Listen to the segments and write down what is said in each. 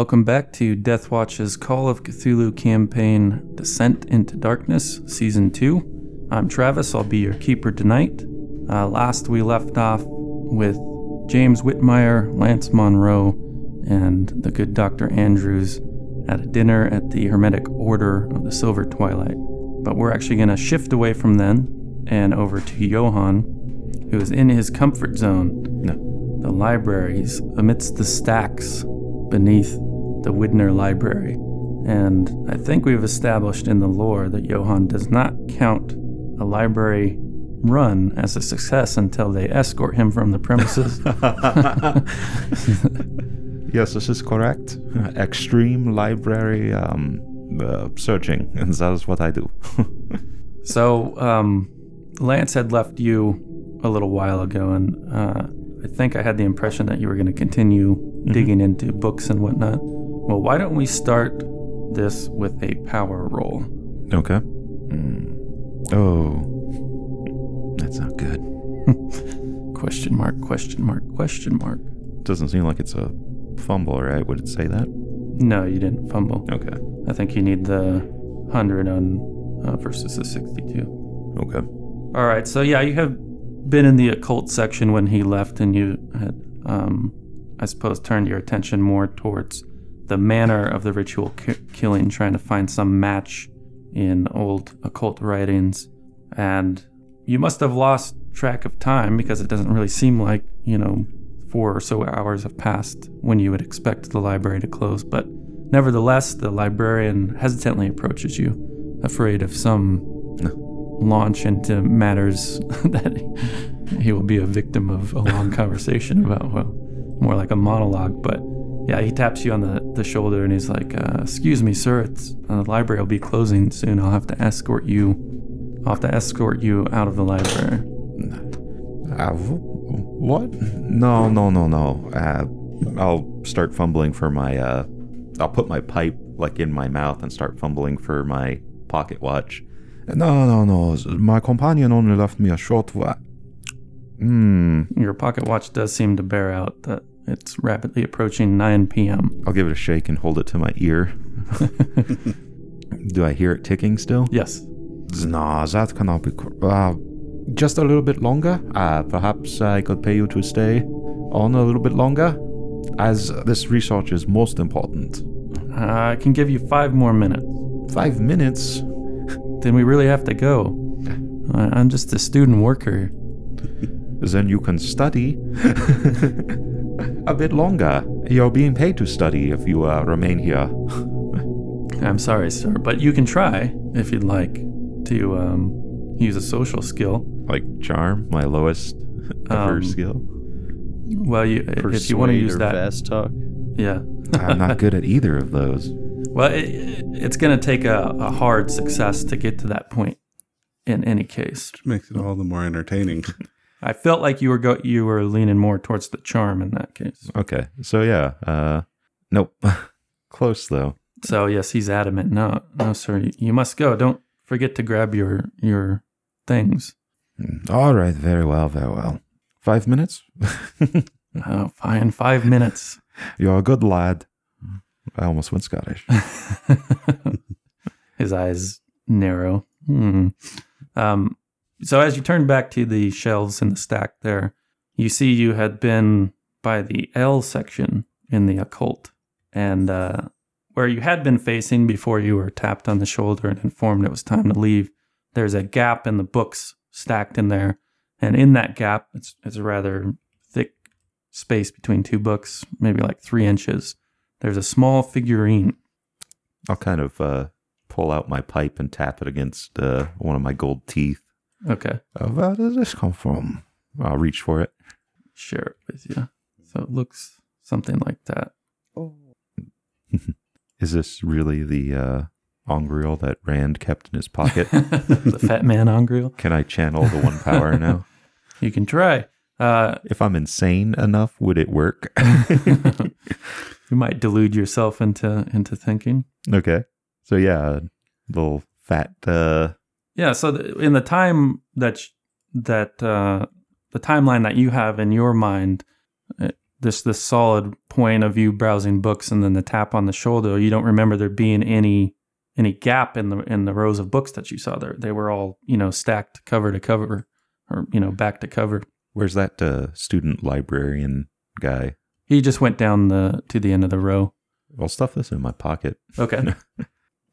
Welcome back to Death Watch's Call of Cthulhu campaign, Descent into Darkness, Season 2. I'm Travis, I'll be your keeper tonight. Uh, last we left off with James Whitmire, Lance Monroe, and the good Dr. Andrews at a dinner at the Hermetic Order of the Silver Twilight. But we're actually going to shift away from then and over to Johann, who is in his comfort zone, the libraries, amidst the stacks beneath the Widener Library. And I think we've established in the lore that Johann does not count a library run as a success until they escort him from the premises. Yes, this is correct. Extreme library um, uh, searching, and that is what I do. so, um, Lance had left you a little while ago, and uh, I think I had the impression that you were going to continue digging into books and whatnot. Well, why don't we start this with a power roll? okay. Mm. Oh, that's not good. Question mark, question mark, question mark. Doesn't seem like it's a fumble, right? Would it say that? No, you didn't fumble. Okay. I think you need the 100 on uh, versus the 62. Okay. All right, so yeah, you have been in the occult section when he left, and you had, um, I suppose, turned your attention more towards the manner of the ritual ki- killing, trying to find some match in old occult writings. And you must have lost track of time because it doesn't really seem like, you know, four or so hours have passed when you would expect the library to close. But nevertheless, the librarian hesitantly approaches you, afraid of some launch into matters that he will be a victim of a long conversation about. Well, more like a monologue, but yeah, he taps you on the, the shoulder and he's like, uh, "Excuse me, sir. It's uh, the library will be closing soon. I'll have to escort you. I'll have to escort you out of the library." Uh, what? No, no, no, no. Uh, I'll start fumbling for my. Uh, I'll put my pipe like in my mouth and start fumbling for my pocket watch. No, no, no. My companion only left me a short while. Hmm. Your pocket watch does seem to bear out that it's rapidly approaching 9 p.m. I'll give it a shake and hold it to my ear. Do I hear it ticking still? Yes. No, that cannot be. cor- Uh, just a little bit longer. Uh, perhaps I could pay you to stay on a little bit longer, as this research is most important. Uh, I can give you five more minutes. Five minutes. Then we really have to go. I- I'm just a student worker. Then you can study a bit longer. You're being paid to study if you uh, remain here. I'm sorry, sir, but you can try if you'd like to um, use a social skill. Like charm, my lowest ever Um, skill. Well, you if you want to use that, fast talk. yeah. I'm not good at either of those. Well, it, it's going to take a, a hard success to get to that point. In any case, Which Makes it all the more entertaining. I felt like you were go- you were leaning more towards the charm in that case. Okay, so yeah, uh, nope, close though. So yes, he's adamant. No, no, sir, you, must go. Don't forget to grab your your things. All right, very well, very well. Five minutes. Oh, fine, five minutes. You're a good lad. I almost went Scottish. His eyes narrow. Hmm. Um, so as you turn back to the shelves in the stack there, you see you had been by the L section in the occult, and uh, where you had been facing before you were tapped on the shoulder and informed it was time to leave. There's a gap in the books stacked in there, and in that gap, it's it's a rather thick space between two books, maybe like three inches. There's a small figurine I'll kind of uh, pull out my pipe and tap it against uh, one of my gold teeth. Okay. Uh, where does this come from? I'll reach for it. Share it with you. So it looks something like that. Oh. Is this really the uh, angreal that Rand kept in his pocket? the fat man angreal. Can I channel the one power now? You can try. Uh, If I'm insane enough, would it work? you might delude yourself into into thinking. okay. So yeah, little fat. Uh, Yeah. So the, in the time that sh- that uh, the timeline that you have in your mind, uh, this this solid point of you browsing books and then the tap on the shoulder, you don't remember there being any any gap in the in the rows of books that you saw there. They were all you know stacked cover to cover, or you know back to cover. where's that uh, student librarian guy? He just went down the to the end of the row. I'll stuff this in my pocket. Okay.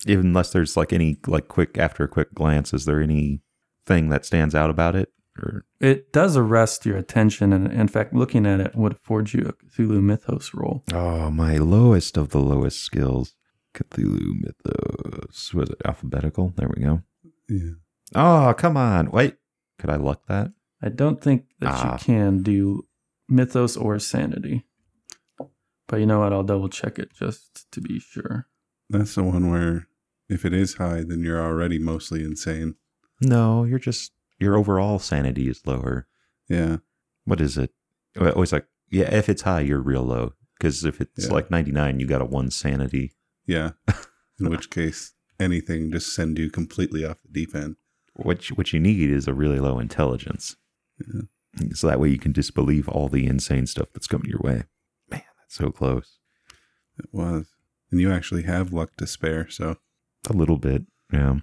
Even unless there's like any like quick after a quick glance, is there any thing that stands out about it? Or it does arrest your attention, and in fact, looking at it would afford you a Cthulhu Mythos roll. oh, my lowest of the lowest skills, Cthulhu Mythos. Was it alphabetical? There we go. Yeah. Oh, come on! Wait, could I luck that? I don't think that Ah. you can do Mythos or Sanity. But you know what? I'll double check it just to be sure. That's the one where if it is high, then you're already mostly insane. No, you're just your overall sanity is lower. Yeah. What is it? Always like yeah, if it's high, you're real low. Because if it's Yeah. like 99, you got a one sanity. Yeah. In which case, anything just send you completely off the deep end. What you, what you need is a really low intelligence. Yeah. So that way you can disbelieve all the insane stuff that's coming your way. Man, that's so close. It was. And you actually have luck to spare, so A little bit. Yeah.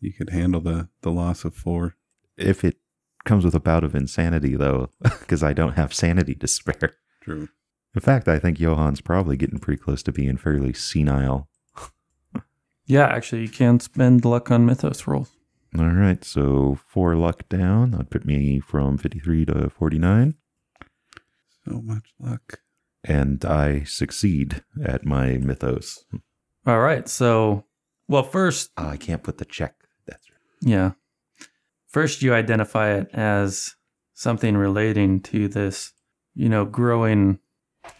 you could handle the, the loss of four. If it comes with a bout of insanity, though, because I don't have sanity to spare. True. In fact, I think Johan's probably getting pretty close to being fairly senile. Yeah, actually, you can spend luck on Mythos rolls. All right, so four luck down. That'd put me from 53 to 49. So much luck. And I succeed at my mythos. All right. So, well, first, Oh, I can't put the check. That's right. yeah. First, you identify it as something relating to this, you know, growing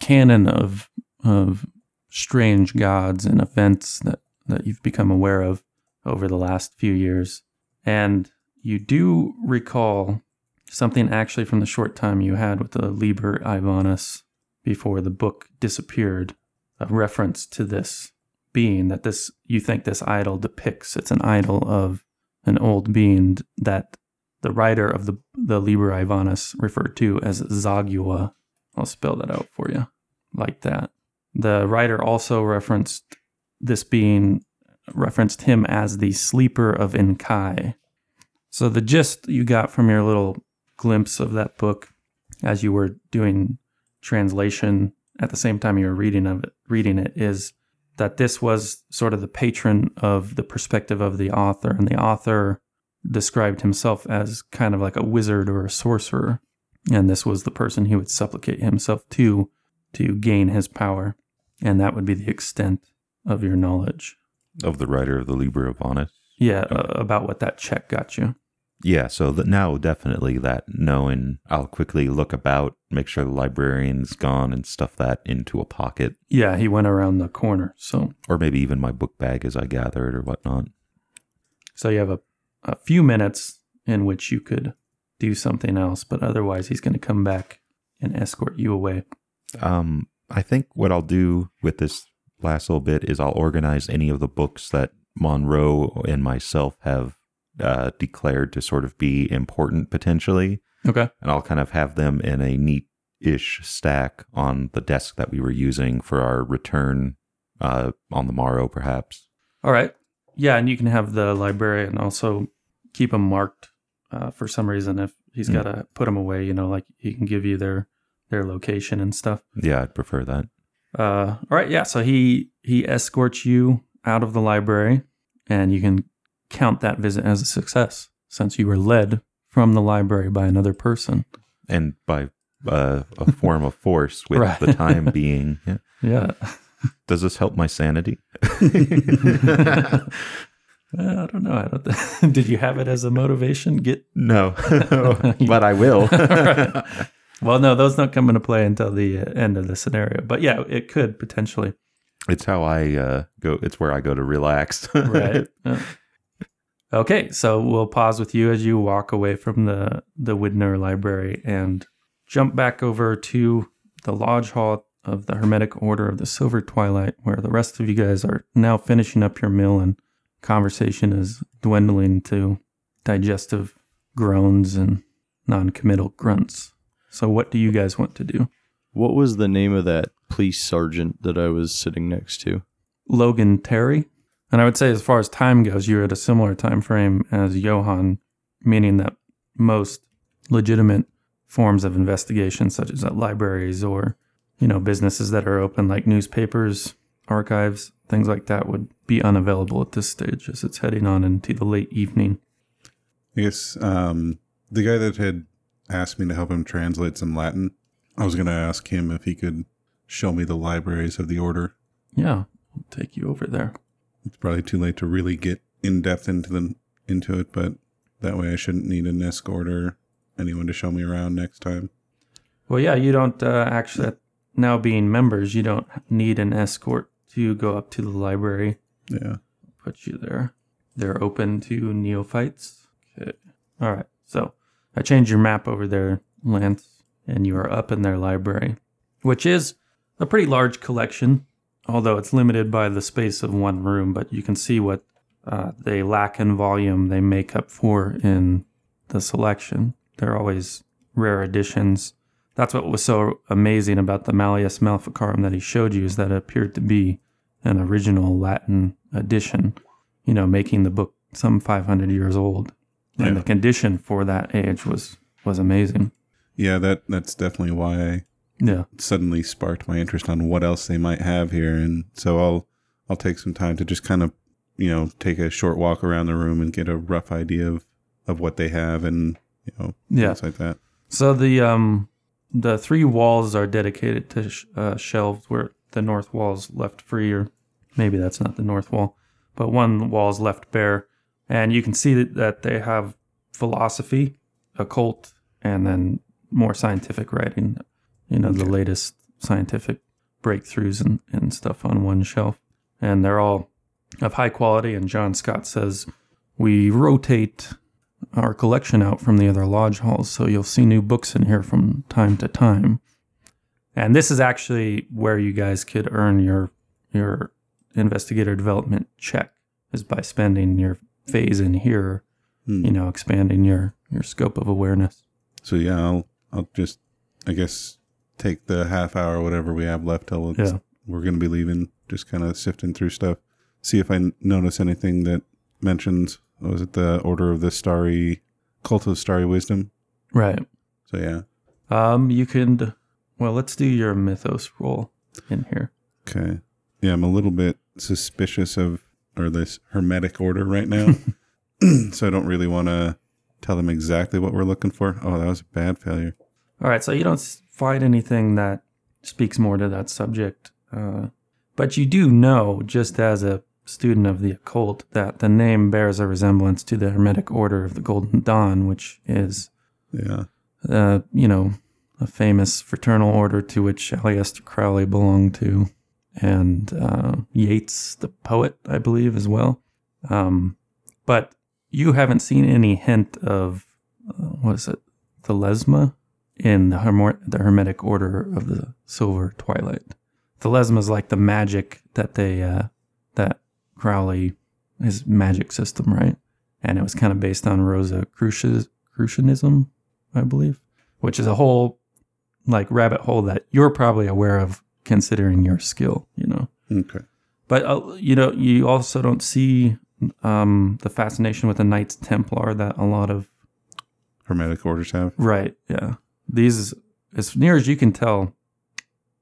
canon of of strange gods and events that that you've become aware of over the last few years. And you do recall something actually from the short time you had with the Liber Ivonis before the book disappeared, a reference to this being that this you think this idol depicts. It's an idol of an old being that the writer of the the Liber Ivonis referred to as Tsathoggua. I'll spell that out for you, like that. The writer also referenced this being referenced him as the sleeper of N'kai. So the gist you got from your little glimpse of that book as you were doing translation at the same time you were reading of it, reading it is that this was sort of the patron of the perspective of the author, and the author described himself as kind of like a wizard or a sorcerer, and this was the person he would supplicate himself to to gain his power, and that would be the extent of your knowledge. Of the writer of the Liber Ivonis. Yeah, uh, about what that check got you. Yeah, so that now definitely that knowing I'll quickly look about, make sure the librarian's gone and stuff that into a pocket. Yeah, he went around the corner. So Or maybe even my book bag as I gathered or whatnot. so you have a, a few minutes in which you could do something else, but otherwise he's going to come back and escort you away. Um, I think what I'll do with this last little bit is I'll organize any of the books that Monroe and myself have uh, declared to sort of be important potentially, Okay. and I'll kind of have them in a neat ish stack on the desk that we were using for our return uh, on the morrow, perhaps. All right. Yeah, and you can have the librarian also keep them marked uh, for some reason if he's Hmm. got to put them away. You know, like he can give you their their location and stuff. Yeah, I'd prefer that. Uh, all right. Yeah. So he he escorts you out of the library, and you can count that visit as a success since you were led from the library by another person. And by uh, a form of force, with Right. the time being. Yeah. Yeah. Does this help my sanity? I don't know. I don't. Did you have it as a motivation? Get No, but I will. well. No, those don't come into play until the uh, end of the scenario. But yeah, it could potentially. it's how I uh, go. It's where I go to relax. Right. Yeah. Okay, so we'll pause with you as you walk away from the the Widener Library and jump back over to the lodge hall of the Hermetic Order of the Silver Twilight, where the rest of you guys are now finishing up your meal and conversation is dwindling to digestive groans and non-committal grunts. So, what do you guys want to do? What was the name of that police sergeant that I was sitting next to? Logan Terry. And I would say, as far as time goes, you're at a similar time frame as Johann, meaning that most legitimate forms of investigation, such as at libraries or you know businesses that are open, like newspapers, archives, things like that, would be unavailable at this stage as it's heading on into the late evening. I guess um, the guy that had asked me to help him translate some Latin, I was going to ask him if he could show me the libraries of the order. Yeah, I'll take you over there. It's probably too late to really get in depth into the into it, but that way I shouldn't need an escort or anyone to show me around next time. Well, yeah, you don't uh, actually now being members, you don't need an escort to go up to the library. Yeah. Put you there. They're open to neophytes. Okay. All right. So I changed your map over there, Lance, and you are up in their library, which is a pretty large collection, although it's limited by the space of one room. But you can see what uh, they lack in volume, they make up for in the selection. They're always rare editions. That's what was so amazing about the Malleus Maleficarum that he showed you is that it appeared to be an original Latin edition, you know, making the book some 500 years old. And Yeah. the condition for that age was was amazing. Yeah, that that's definitely why I Yeah. suddenly sparked my interest on what else they might have here and so I'll I'll take some time to just kind of, you know, take a short walk around the room and get a rough idea of of what they have and, you know, Yeah. things like that. So the um the three walls are dedicated to sh- uh, shelves where the north wall is left free, or maybe that's not the north wall, but one wall is left bare, and you can see that, that they have philosophy, occult, and then more scientific writing. You know, the latest scientific breakthroughs and, and stuff on one shelf, and they're all of high quality. And John Scott says we rotate our collection out from the other lodge halls, so you'll see new books in here from time to time. And this is actually where you guys could earn your your investigator development check is by spending your phase in here, Hmm. you know, expanding your your scope of awareness. So yeah, I'll I'll just I guess take the half hour or whatever we have left till Yeah. we're going to be leaving. Just kind of sifting through stuff, see if I n- notice anything that mentions was it the Order of the Starry Cult of Starry Wisdom. Right. So yeah, Um you can well, let's do your mythos roll in here. okay, yeah, I'm a little bit suspicious of or this Hermetic Order right now, so I don't really want to tell them exactly what we're looking for. Oh, that was a bad failure. All right, so you don't find anything that speaks more to that subject, uh, but you do know, just as a student of the occult, that the name bears a resemblance to the Hermetic Order of the Golden Dawn, which is, Yeah, uh, you know, a famous fraternal order to which Aleister Crowley belonged to, and uh, Yeats, the poet, I believe, as well. Um, but you haven't seen any hint of uh, what is it, the Thelema in the, Hermor- the Hermetic Order of the Silver Twilight. The Thelema is like the magic that they uh, that Crowley his magic system, right? And it was kind of based on Rosa Crucianism, I believe, which is a whole like rabbit hole that you're probably aware of considering your skill, you know. okay, But uh, you know, you also don't see um, the fascination with the Knights Templar that a lot of Hermetic orders have. right, yeah. These, as near as you can tell,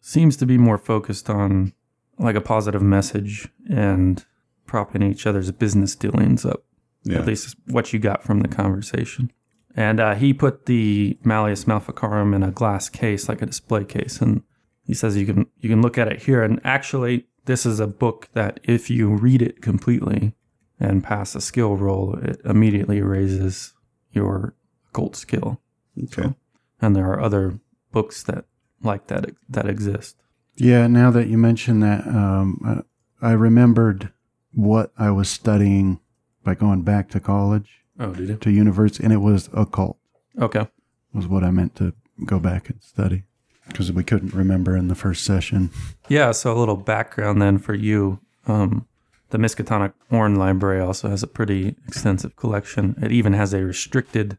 seems to be more focused on like a positive message and propping each other's business dealings up. Yeah, At least what you got from the conversation. And uh, he put the Malleus Maleficarum in a glass case, like a display case, and he says you can you can look at it here. And actually, this is a book that if you read it completely, and pass a skill roll, it immediately raises your occult skill. Okay. And there are other books that like that that exist. Yeah, now that you mention that, um, I remembered what I was studying by going back to college Oh, did it? to university, and it was occult. Okay. Was what I meant to go back and study because we couldn't remember in the first session. Yeah, so a little background then for you. Um, the Miskatonic Orne Library also has a pretty extensive collection. It even has a restricted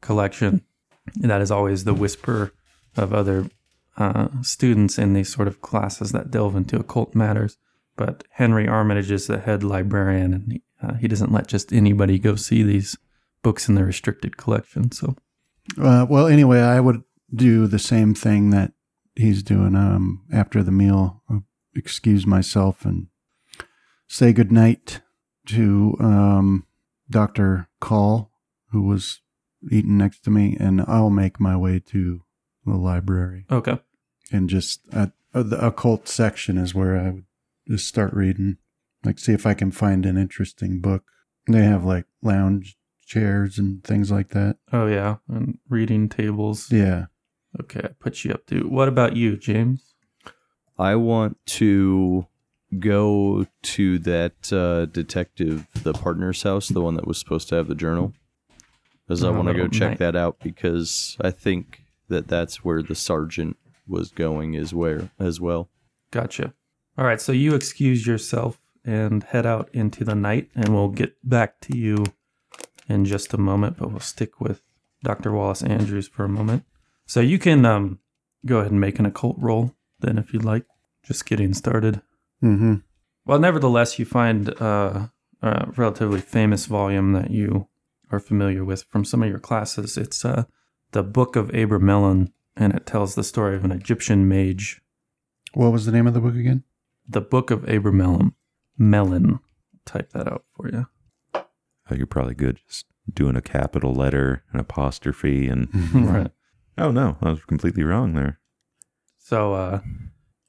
collection that is always the whisper of other uh, students in these sort of classes that delve into occult matters. But Henry Armitage is the head librarian, and he, uh, he doesn't let just anybody go see these books in the restricted collection. So, Uh, well, anyway, I would do the same thing that he's doing um, after the meal. Excuse myself and say goodnight to um, Dr. Call, who was eating next to me, and I'll make my way to the library. okay. And just uh, uh, the occult section is where I would just start reading, like see if I can find an interesting book. They have like lounge chairs and things like that. Oh, yeah. And reading tables. Yeah. Okay, I put you up to. What about you, James? I want to go to that uh, detective, the partner's house, the one that was supposed to have the journal, because I Oh, want to go check night. that out because I think that that's where the sergeant was going as where as well. Gotcha. All right, so you excuse yourself and head out into the night, and we'll get back to you in just a moment, but we'll stick with Dr. Wallace Andrews for a moment. So you can um, go ahead and make an occult roll then if you'd like. Just getting started. Mm-hmm. Well, nevertheless, you find uh, a relatively famous volume that you are familiar with from some of your classes. It's uh, the Book of Abramelin, and it tells the story of an Egyptian mage What was the name of the book again? The Book of Abramelin. Melon. Type that out for you. Oh, you're probably good just doing a capital letter, an apostrophe, and right. oh no, I was completely wrong there. So, uh,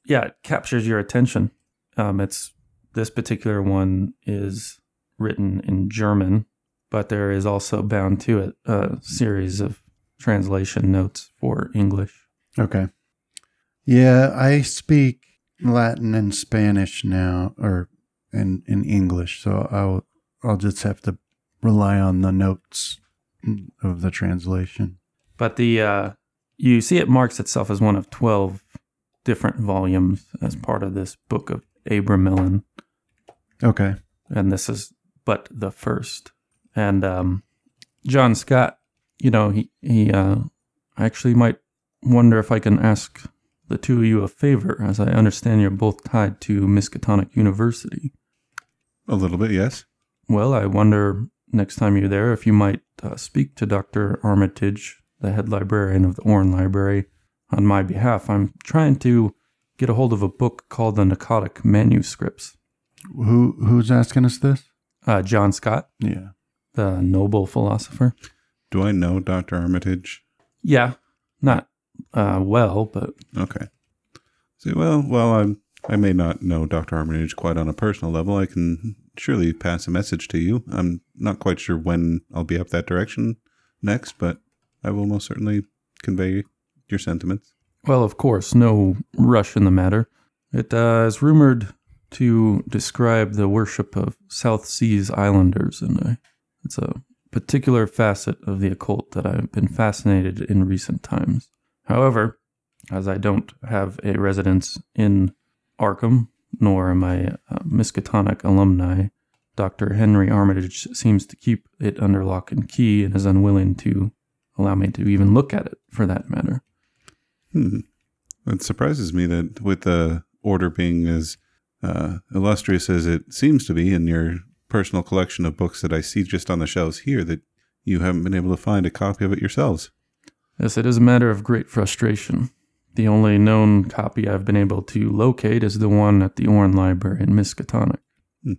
yeah, it captures your attention. Um, it's this particular one is written in German, but there is also bound to it a series of translation notes for English. Okay. Yeah, I speak Latin and Spanish now, or in in English, so I'll I'll just have to rely on the notes of the translation. But the uh, you see it marks itself as one of twelve different volumes as part of this book of Abramelin. Okay. and this is but the first. And um, John Scott, you know, he he uh, I actually might wonder if I can ask the two of you a favor, as I understand you're both tied to Miskatonic University. A little bit, yes. Well, I wonder next time you're there if you might uh, speak to Dr. Armitage, the head librarian of the Orne Library, on my behalf. I'm trying to get a hold of a book called the Narcotic Manuscripts. Who who's asking us this? Uh, John Scott, Yeah. The noble philosopher. Do I know Dr. Armitage? Yeah, not uh, well, but Okay. See, well, well, I'm, I may not know Dr. Armitage quite on a personal level. I can surely pass a message to you. I'm not quite sure when I'll be up that direction next, but I will most certainly convey your sentiments. well, of course, no rush in the matter. It uh, is rumored to describe the worship of South Seas Islanders, and uh, it's a particular facet of the occult that I've been fascinated in recent times. However, as I don't have a residence in Arkham, nor am I a Miskatonic alumni, Dr. Henry Armitage seems to keep it under lock and key and is unwilling to allow me to even look at it for that matter. Hmm. It surprises me that with the order being as uh, illustrious as it seems to be in your personal collection of books that I see just on the shelves here, that you haven't been able to find a copy of it yourselves. Yes, it is a matter of great frustration. The only known copy I've been able to locate is the one at the Orne Library in Miskatonic. Hmm.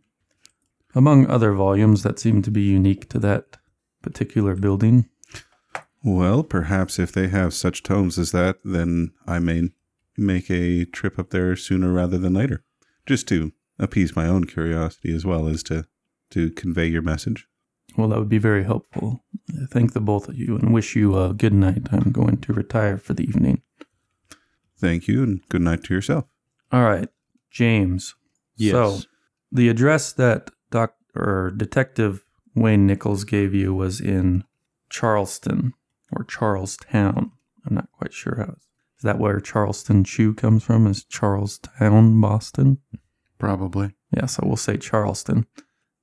Among other volumes that seem to be unique to that particular building. Well, perhaps if they have such tomes as that, then I may make a trip up there sooner rather than later, just to appease my own curiosity as well as to to convey your message. Well, that would be very helpful. I thank the both of you and wish you a good night. I'm going to retire for the evening. Thank you, and good night to yourself. All right, James. Yes. So, the address that Doc or Detective Wayne Nichols gave you was in Charleston or Charlestown. I'm not quite sure how. Is that where Charleston Chew comes from? Is Charlestown, Boston? Probably. Yeah, so we'll say Charleston.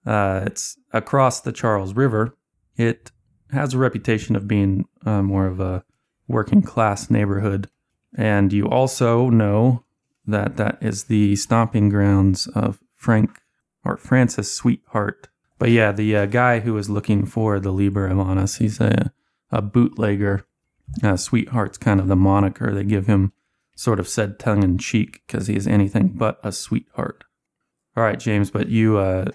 Uh, it's across the Charles River. It has a reputation of being uh, more of a working class neighborhood. And you also know that that is the stomping grounds of Frank or Francis Sweetheart. But yeah, the uh, guy who was looking for the Liber Amanus, he's a, a bootlegger. Uh, Sweetheart's kind of the moniker they give him, sort of said tongue in cheek, because he is anything but a sweetheart. All right, James, but you, uh,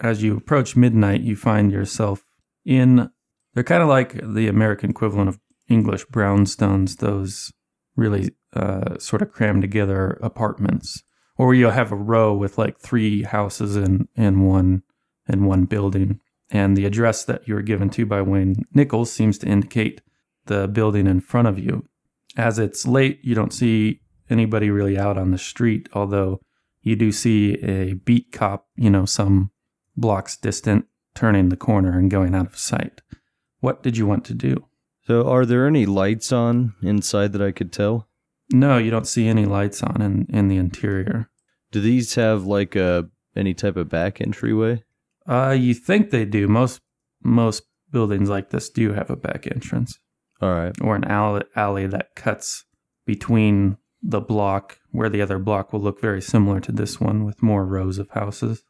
as you approach midnight, you find yourself in. They're kind of like the American equivalent of English brownstones, those really uh, sort of crammed together apartments, or you'll have a row with like three houses in in one in one building. And the address that you were given to by Wayne Nichols seems to indicate the building in front of you. As it's late, you don't see anybody really out on the street, although you do see a beat cop, you know, some blocks distant, turning the corner and going out of sight. What did you want to do? So, are there any lights on inside that I could tell? No, you don't see any lights on in, in the interior. Do these have like a any type of back entryway? Uh, you think they do. Most most buildings like this do have a back entrance All right. or an alley, alley that cuts between the block, where the other block will look very similar to this one with more rows of houses.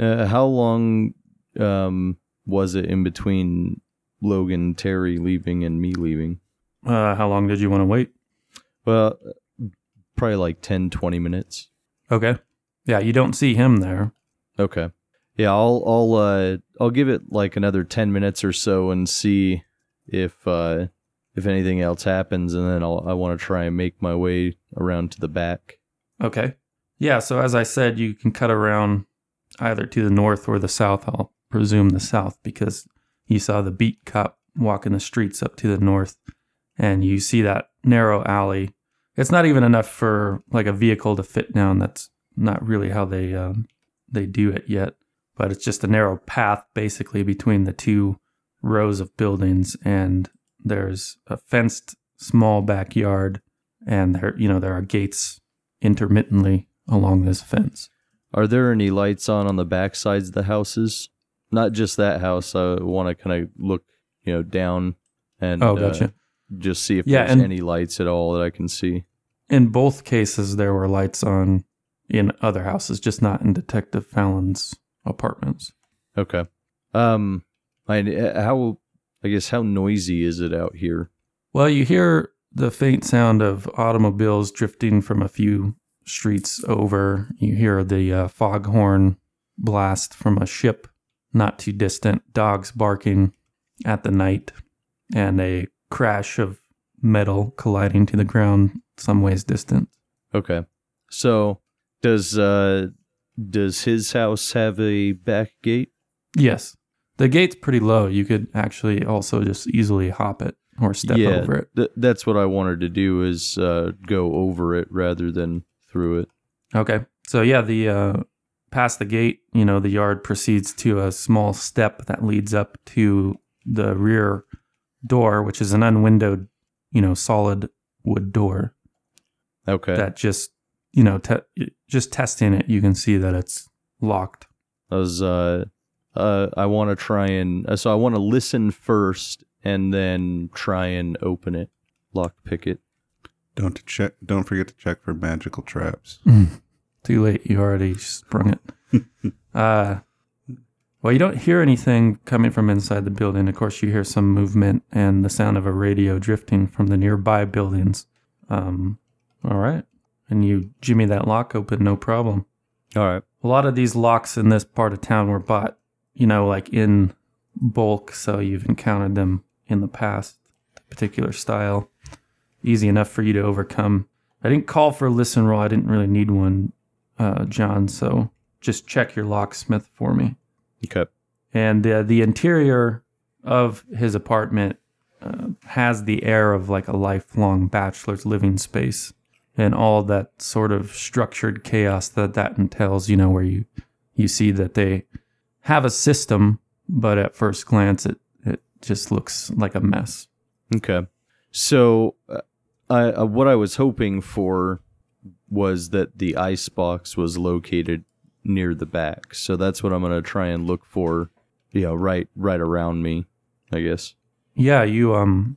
Uh, how long um, was it in between Logan Terry leaving and me leaving? Uh, how long did you want to wait? Well, probably like 10, 20 minutes. Okay. Yeah, you don't see him there. Okay. Yeah, I'll I'll uh I'll give it like another 10 minutes or so and see if uh if anything else happens and then I'll I want to try and make my way around to the back. Okay. Yeah, so as I said, you can cut around either to the north or the south. I'll presume the south because you saw the beat cop walking the streets up to the north and you see that narrow alley. It's not even enough for like a vehicle to fit down. That's not really how they um, they do it yet. But it's just a narrow path basically between the two rows of buildings and there's a fenced small backyard and there you know there are gates intermittently along this fence. Are there any lights on on the back sides of the houses? Not just that house. I want to kind of look, you know, down and Oh, uh, just see if Yeah, there's any lights at all that I can see. In both cases, there were lights on in other houses, just not in Detective Fallon's apartments. Okay. Um, I how I guess how noisy is it out here? Well, you hear the faint sound of automobiles drifting from a few streets over. You hear the uh, foghorn blast from a ship not too distant, dogs barking at the night, and a crash of metal colliding to the ground some ways distant. Okay. So does uh does his house have a back gate? Yes. The gate's pretty low. You could actually also just easily hop it or step yeah, over it. th- that's what I wanted to do is uh go over it rather than through it. Okay. So yeah, the uh past the gate, you know, the yard proceeds to a small step that leads up to the rear door, which is an unwindowed, you know, solid wood door Okay. that just, you know, te- just testing it, you can see that it's locked. I was uh uh I want to try and uh, so I want to listen first and then try and open it, lock pick it. Don't check. Don't forget to check for magical traps. Too late, you already sprung it. uh well, you don't hear anything coming from inside the building. Of course, you hear some movement and the sound of a radio drifting from the nearby buildings. Um, all right. And you jimmy that lock open, no problem. All right. A lot of these locks in this part of town were bought, you know, like in bulk, so you've encountered them in the past. Particular style, easy enough for you to overcome. I didn't call for a listen roll. I didn't really need one, uh, John. So just check your locksmith for me. Okay. and uh, the interior of his apartment uh, has the air of like a lifelong bachelor's living space and all that sort of structured chaos that that entails you know where you you see that they have a system but at first glance it it just looks like a mess Okay. So, uh, I, uh, what I was hoping for was that the ice box was located near the back. So that's what I'm gonna try and look for. You know, right, right around me. I guess. Yeah, you um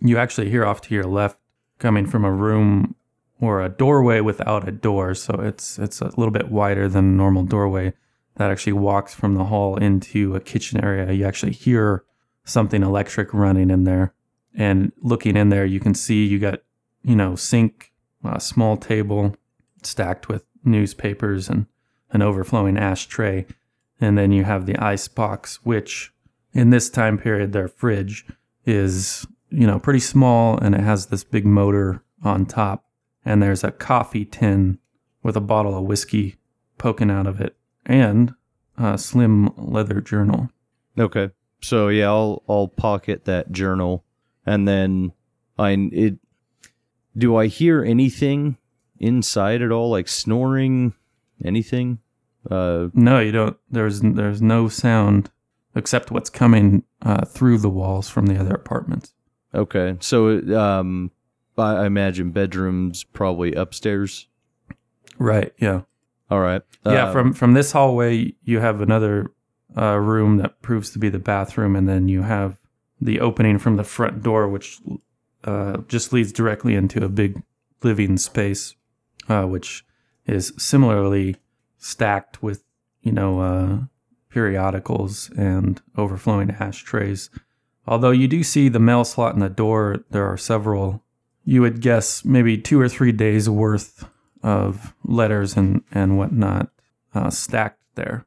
you actually hear off to your left coming from a room or a doorway without a door, so it's it's a little bit wider than a normal doorway that actually walks from the hall into a kitchen area. You actually hear something electric running in there. And looking in there, you can see you got, you know, sink, a small table stacked with newspapers and an overflowing ashtray. And then you have the ice box, which in this time period, their fridge is, you know, pretty small and it has this big motor on top. And there's a coffee tin with a bottle of whiskey poking out of it and a slim leather journal. Okay. So yeah, I'll I'll pocket that journal, and then I it. Do I hear anything inside at all, like snoring, anything? Uh, No, you don't. There's there's no sound except what's coming uh, through the walls from the other apartments. okay. So um, I, imagine bedrooms probably upstairs. Right. Yeah. All right. yeah. Uh, From from this hallway, you have another uh, room that proves to be the bathroom, and then you have the opening from the front door, which uh, just leads directly into a big living space, uh, which is similarly stacked with you know uh, periodicals and overflowing ashtrays. Although you do see the mail slot in the door, there are several. You would guess maybe two or three days worth of letters and and whatnot uh, stacked there.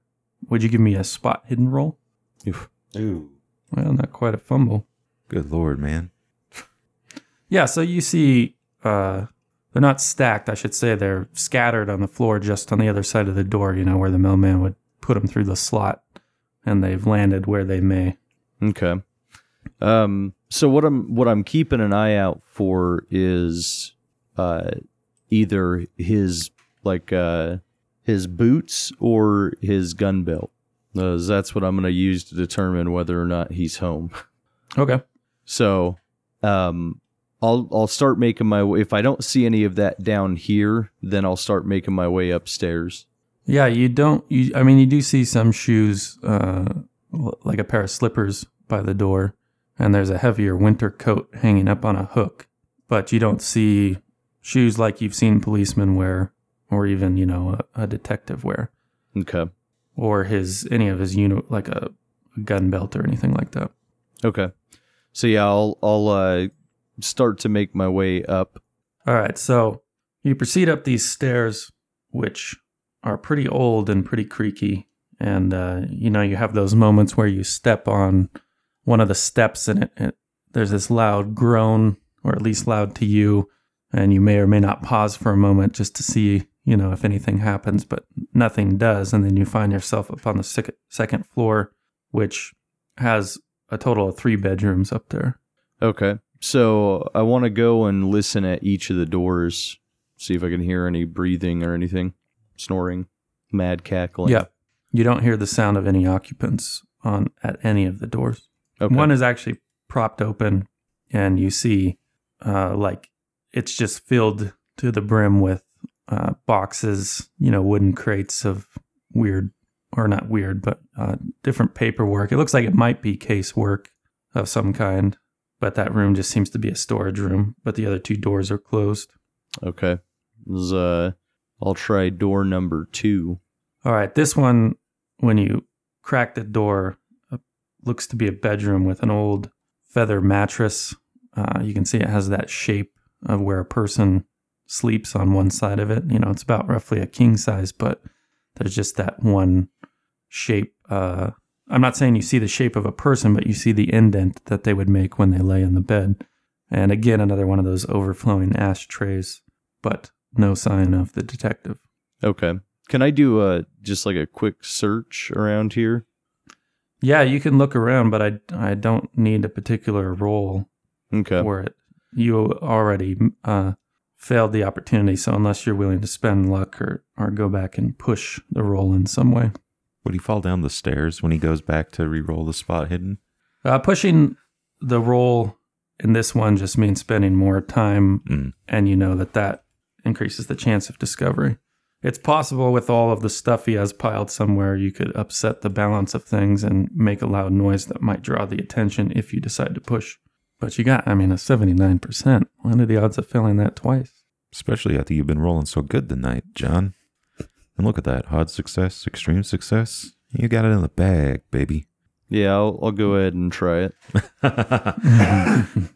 Would you give me a spot hidden roll? oof. Ooh. Well, not quite a fumble. Good lord, man. Yeah, so you see, uh, they're not stacked. I should say they're scattered on the floor, just on the other side of the door. You know where the mailman would put them through the slot, and they've landed where they may. Okay. Um. So what I'm what I'm keeping an eye out for is, uh, either his like uh his boots or his gun belt. Uh, that's what I'm going to use to determine whether or not he's home. Okay. So, um, I'll I'll start making my way. If I don't see any of that down here, then I'll start making my way upstairs. Yeah, you don't. You, I mean, you do see some shoes, uh, like a pair of slippers by the door, and there's a heavier winter coat hanging up on a hook. But you don't see shoes like you've seen policemen wear, or even you know a, a detective wear, Okay. Or his any of his uni like a, a gun belt or anything like that. Okay. So yeah, I'll I'll uh, start to make my way up. All right, so you proceed up these stairs, which are pretty old and pretty creaky. And, uh, you know, you have those moments where you step on one of the steps and it, it, there's this loud groan, or at least loud to you. And you may or may not pause for a moment just to see, you know, if anything happens, but nothing does. And then you find yourself up on the sec- second floor, which has a total of three bedrooms up there. Okay. So I want to go and listen at each of the doors, see if I can hear any breathing or anything, snoring, mad cackling. Yeah. You don't hear the sound of any occupants on at any of the doors. Okay. One is actually propped open and you see uh, like it's just filled to the brim with uh, boxes, you know, wooden crates of weird or not weird, but uh, different paperwork. It looks like it might be casework of some kind, but that room just seems to be a storage room. But the other two doors are closed. Okay. Is, uh, I'll try door number two. All right, this one, when you crack the door, uh, looks to be a bedroom with an old feather mattress. Uh, you can see it has that shape of where a person sleeps on one side of it. You know, it's about roughly a king size, but there's just that one shape. Uh, I'm not saying you see the shape of a person, but you see the indent that they would make when they lay in the bed. And again, another one of those overflowing ashtrays, but no sign of the detective. Okay. Can I do uh just like a quick search around here? Yeah, you can look around, but I I don't need a particular role Okay. for it. You already uh, failed the opportunity, so unless you're willing to spend luck or or go back and push the roll in some way, Would he fall down the stairs when he goes back to re-roll the spot hidden? uh, pushing the roll in this one just means spending more time, Mm. and you know that that increases the chance of discovery. It's possible with all of the stuff he has piled somewhere, you could upset the balance of things and make a loud noise that might draw the attention if you decide to push. But you got, I mean, a 79%. What are the odds of failing that twice? Especially after you've been rolling so good tonight, John. And look at that. Hard success, extreme success. You got it in the bag, baby. Yeah, I'll, I'll go ahead and try it.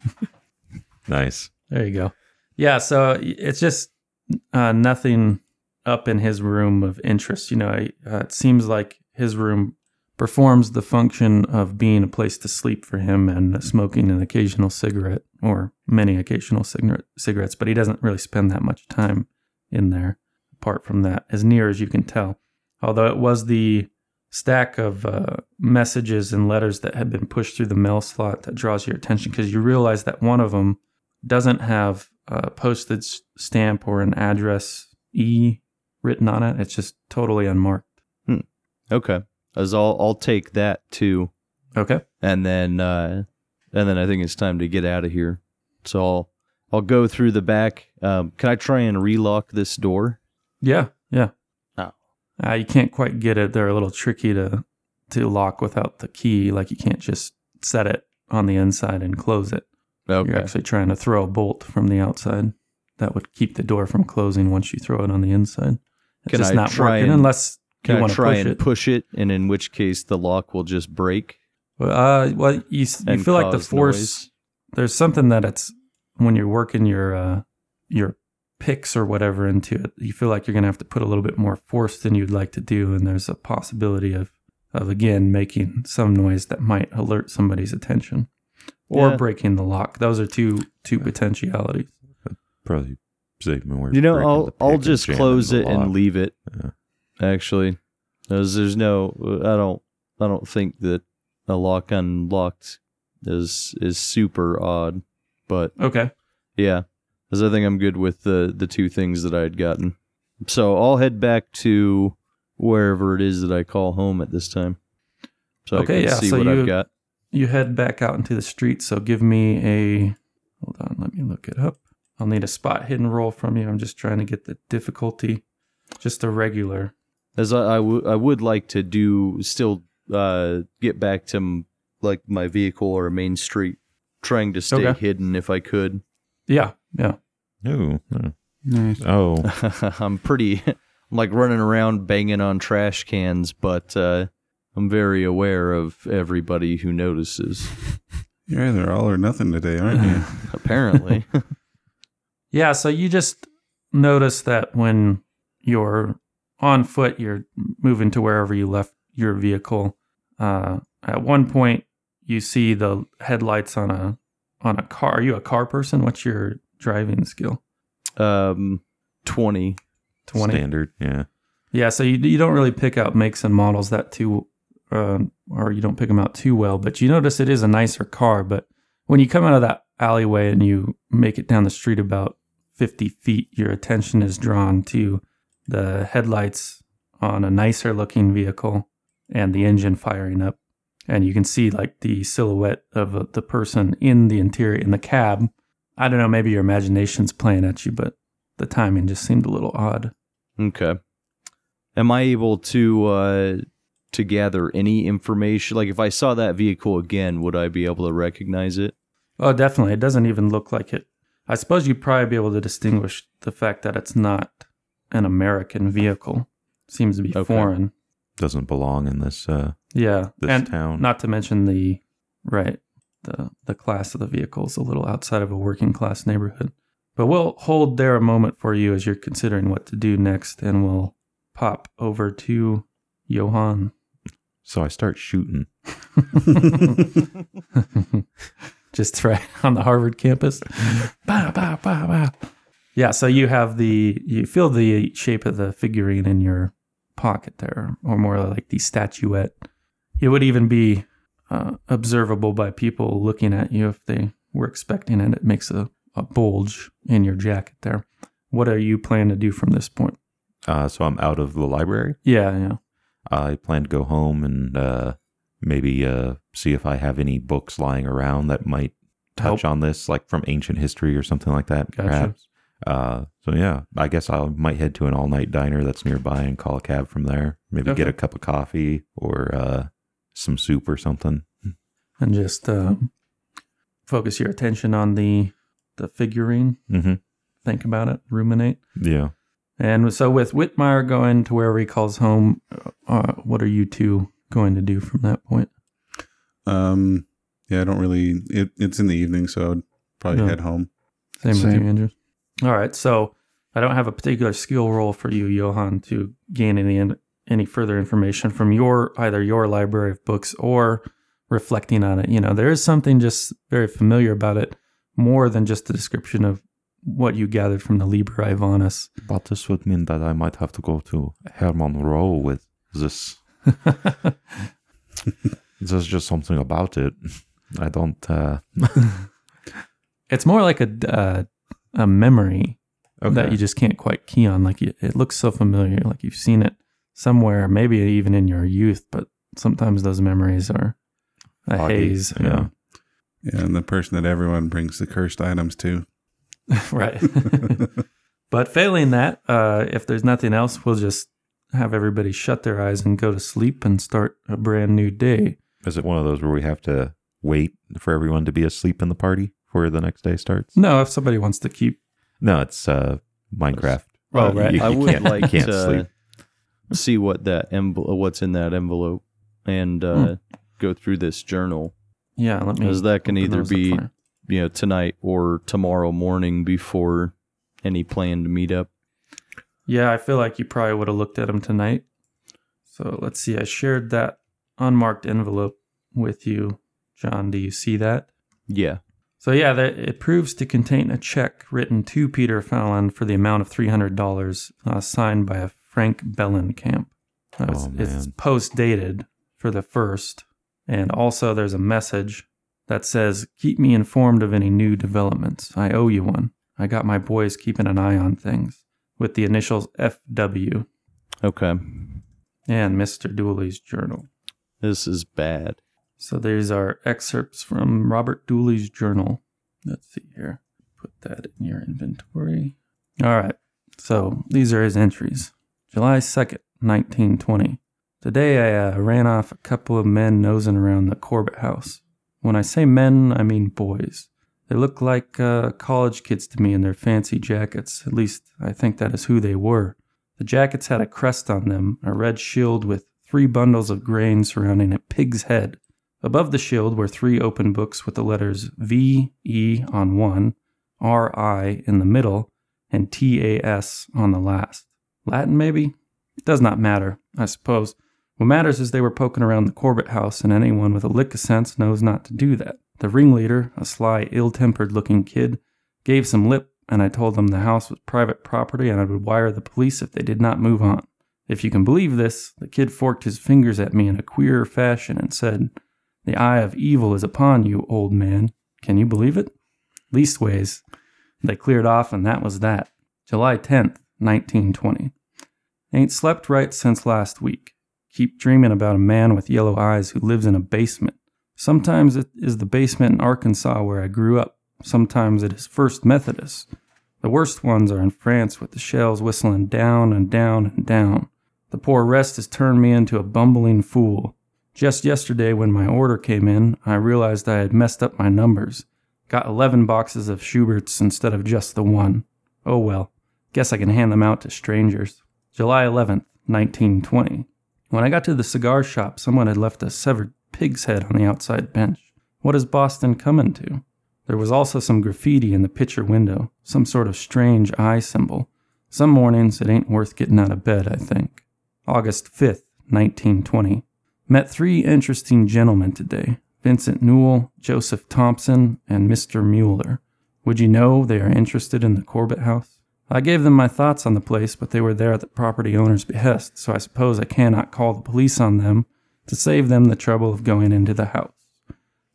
nice. There you go. Yeah, so it's just uh, nothing up in his room of interest. You know, uh, it seems like his room performs the function of being a place to sleep for him and smoking an occasional cigarette or many occasional cigarette, cigarettes, but he doesn't really spend that much time in there apart from that, as near as you can tell. Although it was the stack of uh, messages and letters that had been pushed through the mail slot that draws your attention because you realize that one of them doesn't have a postage stamp or an address E written on it. It's just totally unmarked. Okay. As I'll I'll take that too, Okay. and then uh, and then I think it's time to get out of here. So I'll I'll go through the back. Um, can I try and relock this door? Yeah. Yeah. Oh. Uh, you can't quite get it. They're a little tricky to to lock without the key. Like you can't just set it on the inside and close it. Okay. You're actually trying to throw a bolt from the outside that would keep the door from closing once you throw it on the inside. It's Can just I not try working and- unless Can you I want to try push and it. push it, and in which case the lock will just break? Well, uh, well, you you feel like the force. noise? There's something that it's when you're working your uh, your picks or whatever into it. You feel like you're gonna have to put a little bit more force than you'd like to do, and there's a possibility of of again making some noise that might alert somebody's attention or Yeah. breaking the lock. Those are two two potentialities. Probably save more. You know, I'll I'll just close it lock. and leave it. Yeah. Actually, there's, there's no. I don't. I don't think that a lock unlocked is is super odd. But Okay. yeah, because I think I'm good with the the two things that I had gotten. So I'll head back to wherever it is that I call home at this time. So Okay, I can yeah, see so what you- I've got. You head back out into the street. So give me a. Hold on. Let me look it up. I'll need a spot hidden roll from you. I'm just trying to get the difficulty. Just a regular. As I, I, w- I would like to do still uh, get back to m- like my vehicle or main street, trying to stay Okay. hidden if I could. Yeah. Yeah. Ooh, oh. Nice. Oh, I'm pretty I'm like running around banging on trash cans, but uh, I'm very aware of everybody who notices. You're either all or nothing today, aren't you? Apparently, Yeah, so you just notice that when you're on foot, you're moving to wherever you left your vehicle. Uh, at one point, you see the headlights on a on a car. Are you a car person? What's your driving skill? um, twenty. Twenty. standard. Yeah. Yeah, so you you don't really pick out makes and models that too, uh, or you don't pick them out too well. But you notice it is a nicer car. But when you come out of that alleyway and you make it down the street about fifty feet, your attention is drawn to the headlights on a nicer looking vehicle and the engine firing up, and you can see like the silhouette of uh, the person in the interior in the cab. I don't know, maybe your imagination's playing at you, but the timing just seemed a little odd. Okay. Am I able to uh, to gather any information? Like, if I saw that vehicle again, would I be able to recognize it? Oh, definitely. It doesn't even look like it. I suppose you'd probably be able to distinguish the fact that it's not an American vehicle. Seems to be Okay. foreign. Doesn't belong in this uh Yeah. this and town. not to mention the right, the the class of the vehicle is a little outside of a working class neighborhood. But we'll hold there a moment for you as you're considering what to do next, and we'll pop over to Johan. so I start shooting. just right on the Harvard campus. Bah, bah, bah, bah. Yeah, so you have the you feel the shape of the figurine in your pocket there, or more like the statuette. It would even be uh, observable by people looking at you if they were expecting it. It makes a, a bulge in your jacket there. What are you planning to do from this point? Uh, so I'm out of the library. Yeah, yeah. I plan to go home and uh, maybe uh, see if I have any books lying around that might touch Help. on this, like from ancient history or something like that, Gotcha. perhaps. Uh, so yeah, I guess I might head to an all-night diner that's nearby and call a cab from there. Maybe get a cup of coffee or uh, some soup or something. And just uh, focus your attention on the the figurine. Mm-hmm. Think about it, ruminate. Yeah. And so, with Whitmire going to wherever he calls home, uh, what are you two going to do from that point? Um, yeah, I don't really. It, it's in the evening, so I'd probably Yeah. head home. Same, with you, Andrew. All right. So, I don't have a particular skill roll for you, Johan, to gain any any further information from your either your library of books or reflecting on it. You know, there is something just very familiar about it, more than just the description of what you gathered from the Liber Ivonis. But this would mean that I might have to go to Herman Row with this. There's just something about it. I don't. Uh, It's more like a uh, a memory okay. that you just can't quite key on. Like it, it looks so familiar, like you've seen it somewhere, maybe even in your youth. But sometimes those memories are a Foggy, haze. yeah. Yeah, and the person that everyone brings the cursed items to. right. but failing that, uh, if there's nothing else, we'll just have everybody shut their eyes and go to sleep and start a brand new day. Is it one of those where we have to wait for everyone to be asleep in the party before the next day starts? No, if somebody wants to keep. No, it's uh, Minecraft. Oh, Uh, right. you- I would can't- like can't to sleep. see what that envelope, what's in that envelope, and uh, Hmm. go through this journal, Yeah, let me. because that can either be you. you know tonight or tomorrow morning before any planned meetup. Yeah, I feel like you probably would have looked at them tonight. So let's see. I shared that unmarked envelope with you, John. Do you see that? Yeah. So yeah, it proves to contain a check written to Peter Fallon for the amount of three hundred dollars, uh, signed by a Frank Bellenkamp. Uh, it's, Oh, it's post dated for the first, and also there's a message that says, "Keep me informed of any new developments. I owe you one. I got my boys keeping an eye on things." With the initials FW Okay. and Mr. Dooley's journal. This is bad. So these are excerpts from Robert Dooley's journal. Let's see here. Put that in your inventory. All right. So these are his entries. July 2nd, 1920. Today I uh, ran off a couple of men nosing around the Corbett house. When I say men, I mean boys. They look like uh, college kids to me in their fancy jackets. At least I think that is who they were. The jackets had a crest on them, a red shield with three bundles of grain surrounding a pig's head. Above the shield were three open books with the letters V, E on one, R, I in the middle, and T, A, S on the last. Latin, maybe? It does not matter, I suppose. What matters is they were poking around the Corbett house, and anyone with a lick of sense knows not to do that. The ringleader, a sly, ill tempered looking kid, gave some lip, and I told them the house was private property and I would wire the police if they did not move on. If you can believe this, the kid forked his fingers at me in a queer fashion and said, The eye of evil is upon you, old man. Can you believe it? Leastways, they cleared off, and that was that. July 10th, 1920. Ain't slept right since last week. Keep dreaming about a man with yellow eyes who lives in a basement. Sometimes it is the basement in Arkansas where I grew up. Sometimes it is First Methodist. The worst ones are in France with the shells whistling down and down and down. The poor rest has turned me into a bumbling fool. Just yesterday, when my order came in, I realized I had messed up my numbers. Got 11 boxes of Schuberts instead of just the one. Oh well, guess I can hand them out to strangers. July 11th, 1920. When I got to the cigar shop, someone had left a severed pig's head on the outside bench. What is Boston coming to? There was also some graffiti in the picture window, some sort of strange eye symbol. Some mornings it ain't worth getting out of bed, I think. August 5th, 1920. Met three interesting gentlemen today Vincent Newell, Joseph Thompson, and Mr. Mueller. Would you know they are interested in the Corbett house? I gave them my thoughts on the place, but they were there at the property owner's behest, so I suppose I cannot call the police on them to save them the trouble of going into the house.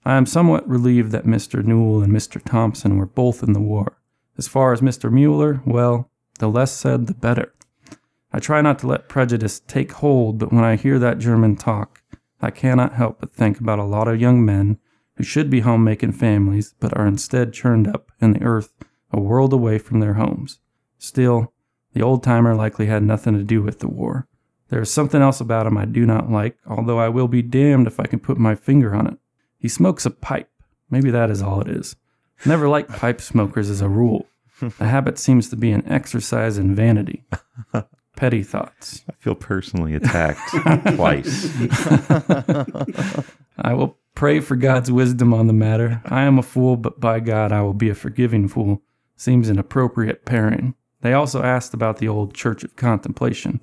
I am somewhat relieved that Mr. Newell and Mr. Thompson were both in the war. As far as Mr. Mueller, well, the less said, the better. I try not to let prejudice take hold, but when I hear that German talk, I cannot help but think about a lot of young men who should be home making families, but are instead churned up in the earth a world away from their homes. Still, the old timer likely had nothing to do with the war. There is something else about him I do not like, although I will be damned if I can put my finger on it. He smokes a pipe. Maybe that is all it is. Never liked pipe smokers as a rule. The habit seems to be an exercise in vanity. Petty thoughts. I feel personally attacked twice. I will pray for God's wisdom on the matter. I am a fool, but by God, I will be a forgiving fool. Seems an appropriate pairing. They also asked about the old Church of Contemplation.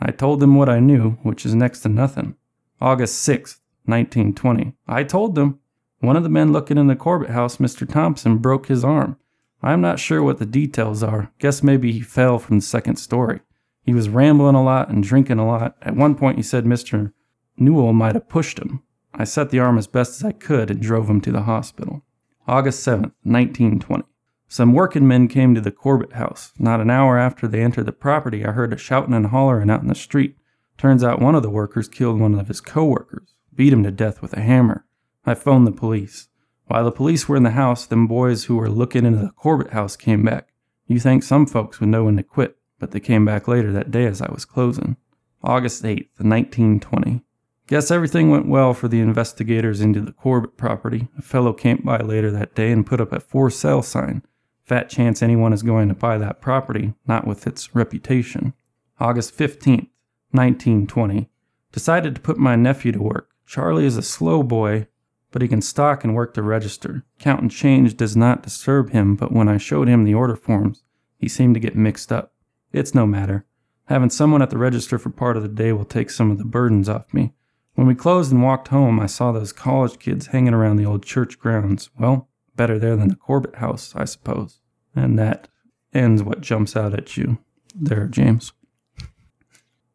I told them what I knew, which is next to nothing. August 6th, 1920. I told them. One of the men looking in the Corbett house, Mr. Thompson, broke his arm. I am not sure what the details are. Guess maybe he fell from the second story. He was rambling a lot and drinking a lot. At one point, he said Mr. Newell might have pushed him. I set the arm as best as I could and drove him to the hospital. August 7th, 1920. Some working men came to the Corbett house. Not an hour after they entered the property, I heard a shouting and hollering out in the street. Turns out one of the workers killed one of his co-workers, beat him to death with a hammer. I phoned the police. While the police were in the house, them boys who were looking into the Corbett house came back. You think some folks would know when to quit, but they came back later that day as I was closing. August 8th, 1920. Guess everything went well for the investigators into the Corbett property. A fellow came by later that day and put up a for sale sign. Fat chance anyone is going to buy that property, not with its reputation. August 15th, 1920. Decided to put my nephew to work. Charlie is a slow boy, but he can stock and work the register. Counting change does not disturb him, but when I showed him the order forms, he seemed to get mixed up. It's no matter. Having someone at the register for part of the day will take some of the burdens off me. When we closed and walked home, I saw those college kids hanging around the old church grounds. Well, better there than the Corbett house, I suppose. And that ends what jumps out at you there, James.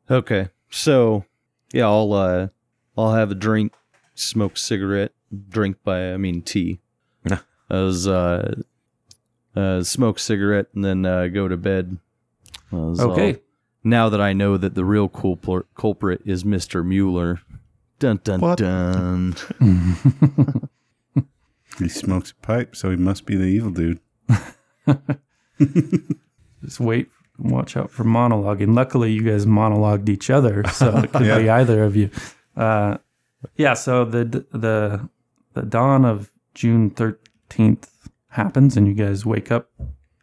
Okay. So, yeah, I'll uh I'll have a drink, smoke cigarette, drink by I mean tea. As uh uh smoke cigarette and then uh go to bed. As I'll- Okay. now that I know that the real culprit, culprit is Mr. Mueller. Dun dun What? dun. He smokes a pipe, so he must be the evil dude. Just wait, and watch out for monologuing. Luckily, you guys monologued each other, so it could be either of you. Uh, yeah. So the the the dawn of June thirteenth happens, and you guys wake up.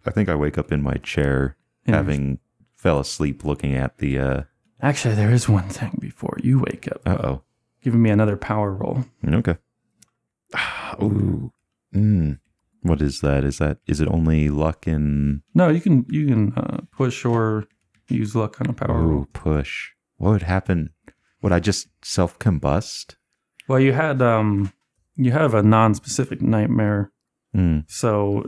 I think I wake up in my chair, in- having fell asleep looking at the. uh Actually, there is one thing before you wake up. Uh oh. Giving me another power roll. Okay. Ooh. Mm. What is that? Is that is it only luck and No, you can you can uh, push or use luck on a power roll. ooh push? What would happen? Would I just self combust? Well, you had um you have a non-specific nightmare, Mm. so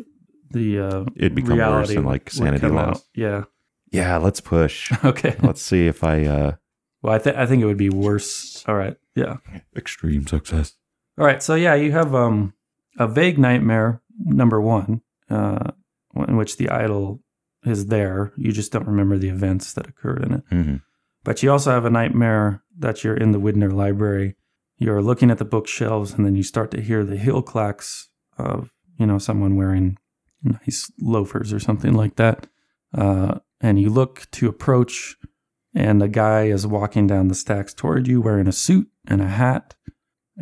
the uh, It'd become worse reality than, like, would sanity come loss. out. Yeah. Yeah, let's push. Okay. let's see if I uh Well, I think I think it would be worse. All right. Yeah. extreme success. All right. So yeah, you have um a vague nightmare number one, uh, in which the idol is there. You just don't remember the events that occurred in it. hmm But you also have a nightmare that you're in the Widener Library. You're looking at the bookshelves, and then you start to hear the heel clacks of you know someone wearing nice loafers or something like that. Uh, and you look to approach, and a guy is walking down the stacks toward you, wearing a suit and a hat,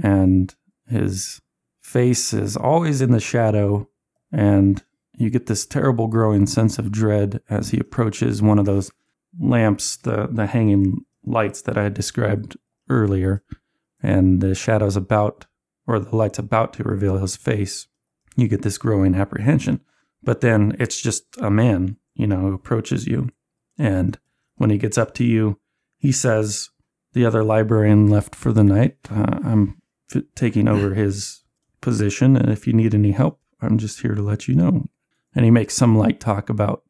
and his face is always in the shadow, and you get this terrible growing sense of dread as he approaches one of those lamps, the the hanging lights that I described earlier, and the shadows about or the lights about to reveal his face, you get this growing apprehension. But then it's just a man, you know, who approaches you, and when he gets up to you, he says, "The other librarian left for the night. Uh, I'm f- taking over his position, and if you need any help, I'm just here to let you know." And he makes some light talk about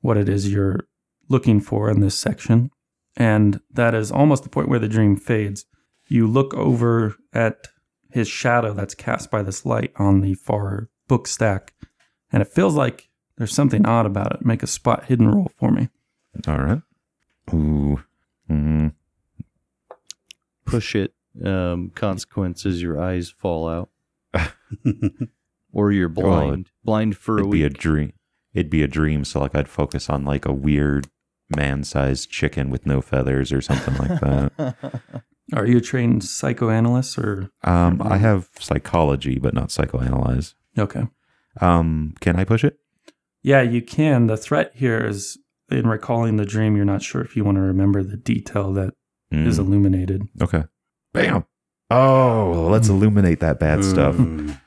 what it is you're looking for in this section. And that is almost the point where the dream fades. you look over at his shadow that's cast by this light on the far book stack, and it feels like there's something odd about it. Make a spot hidden roll for me. All right. Ooh. Mm, Push it. Um, consequences, your eyes fall out. or you're Well, blind. blind for a it'd be a dream. It'd be a dream. So like I'd focus on like a weird man-sized chicken with no feathers or something like that. Are you a trained psychoanalyst or Um, I have psychology, but not psychoanalyze. okay? Um, can I push it? Yeah, you can. The threat here is in recalling the dream. You're not sure if you want to remember the detail that is Mm, illuminated. okay. Bam. Oh, let's illuminate that bad stuff.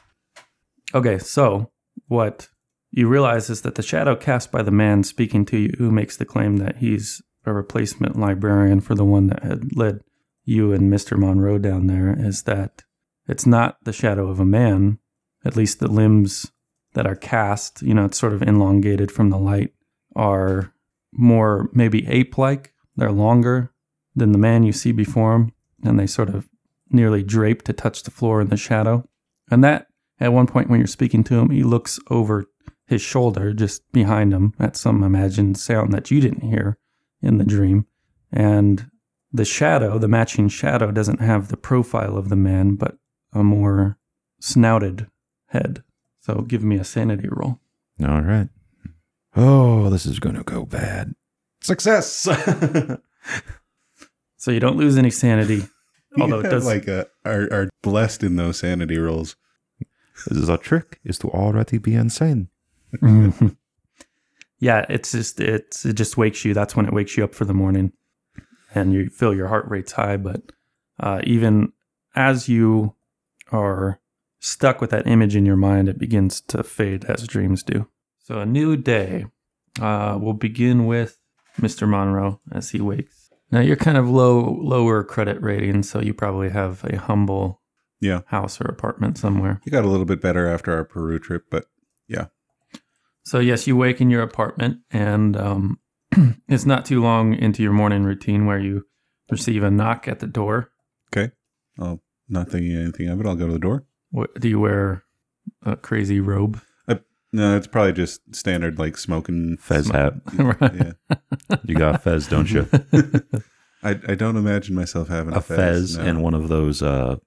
Okay, so what you realize is that the shadow cast by the man speaking to you, who makes the claim that he's a replacement librarian for the one that had led you and Mr. Monroe down there, is that it's not the shadow of a man. At least the limbs that are cast, you know, it's sort of elongated from the light, are more maybe ape like. They're longer than the man you see before him, and they sort of nearly drape to touch the floor in the shadow. And that at one point, when you're speaking to him, he looks over his shoulder, just behind him, at some imagined sound that you didn't hear in the dream. And the shadow, the matching shadow, doesn't have the profile of the man, but a more snouted head. So give me a sanity roll. All right. Oh, this is gonna go bad. Success. So you don't lose any sanity, although it does. like uh, are are blessed in those sanity rolls. This is a trick. Is to already be insane. Mhm. yeah, it's just it's it just wakes you. That's when it wakes you up for the morning, and you feel your heart rate's high. But uh, even as you are stuck with that image in your mind, it begins to fade as dreams do. So a new day. Uh, we'll begin with Mr. Monroe as he wakes. Now you're kind of low lower credit rating, so you probably have a humble Yeah. house or apartment somewhere. You got a little bit better after our Peru trip, but yeah. So yes, you wake in your apartment, and um, it's not too long into your morning routine where you receive a knock at the door. okay. I'll not thinking anything of it. I'll go to the door. What, do you wear a crazy robe? No, it's probably just standard like smoking. Fez hat. right. Yeah. You got a fez, don't you? I, I don't imagine myself having a, a fez no. and one of those. Uh,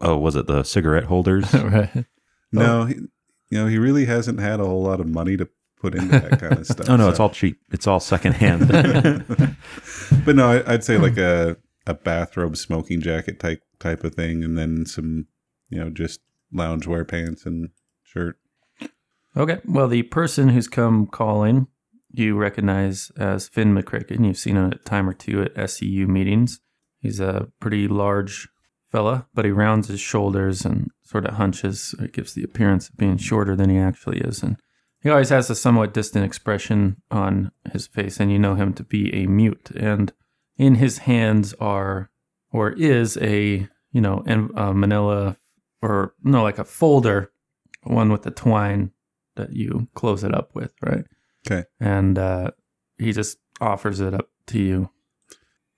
oh, was it the cigarette holders? right. No, he, you know, he really hasn't had a whole lot of money to put into that kind of stuff. oh no, it's all cheap. It's all secondhand. but no, I, I'd say like a a bathrobe smoking jacket type type of thing, and then some, you know, just loungewear pants and shirt. Okay. Well, the person who's come calling, you recognize as Finn McCracken. You've seen him a time or two at SEU meetings. He's a pretty large fella, but he rounds his shoulders and sort of hunches. It gives the appearance of being shorter than he actually is. And he always has a somewhat distant expression on his face, and you know him to be a mute. And in his hands are, or is a, you know, a manila, or no, like a folder, one with the twine that you close it up with, right? Okay. And uh, he just offers it up to you.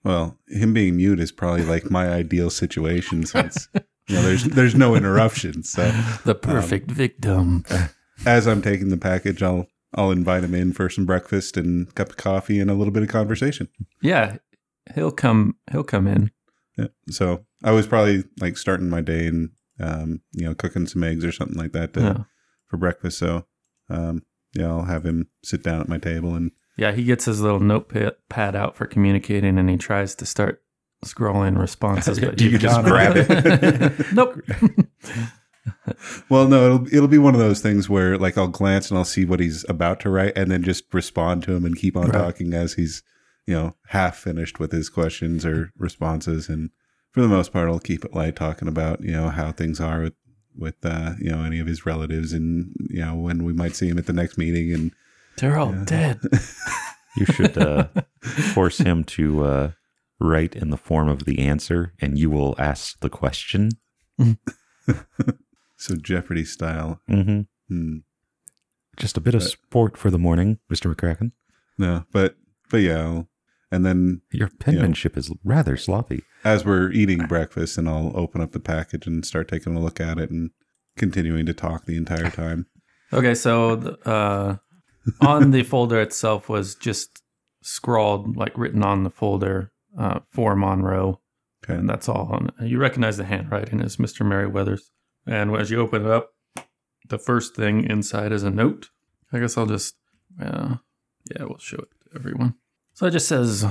Well, him being mute is probably like my ideal situation since you know there's there's no interruptions. So The perfect victim. as I'm taking the package, I'll I'll invite him in for some breakfast and cup of coffee and a little bit of conversation. Yeah, he'll come. He'll come in. Yeah. So I was probably like starting my day and um, you know cooking some eggs or something like that to, Yeah. for breakfast. So um, yeah, I'll have him sit down at my table and Yeah, he gets his little notepad out for communicating, and he tries to start scrolling responses. But You you've just grab it. nope. well, no, it'll it'll be one of those things where like I'll glance and I'll see what he's about to write and then just respond to him and keep on Right. talking as he's you know half finished with his questions or responses and for the most part I'll keep it light talking about you know how things are with with uh, you know any of his relatives and you know when we might see him at the next meeting and They're all dead. you should uh, force him to uh, write in the form of the answer, and you will ask the question. so Jeopardy style. Mm-hmm. Hmm. Just a bit of sport for the morning, Mister McCracken. No, but but yeah, I'll, And then Your penmanship is rather sloppy. as we're eating breakfast, and I'll open up the package and start taking a look at it and continuing to talk the entire time. Okay, so uh, on the folder itself was just scrawled, like written on the folder, uh, for Monroe, Okay. and that's all. On. You recognize the handwriting as Mr. Merriweather's, and as you open it up, the first thing inside is a note. I guess I'll just, uh, yeah, we'll show it to everyone. So it just says,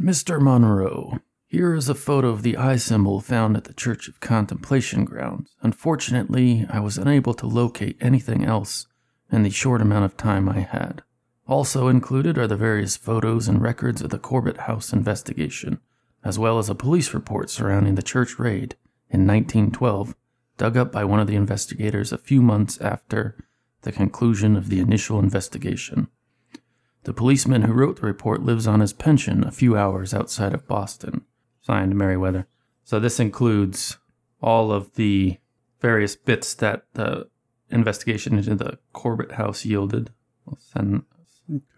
Mr. Monroe. Here is a photo of the eye symbol found at the Church of Contemplation grounds. Unfortunately, I was unable to locate anything else in the short amount of time I had. Also included are the various photos and records of the Corbett House investigation, as well as a police report surrounding the church raid in 1912, dug up by one of the investigators a few months after the conclusion of the initial investigation. The policeman who wrote the report lives on his pension a few hours outside of Boston. Signed Merriweather. So this includes all of the various bits that the investigation into the Corbett house yielded. I'll send,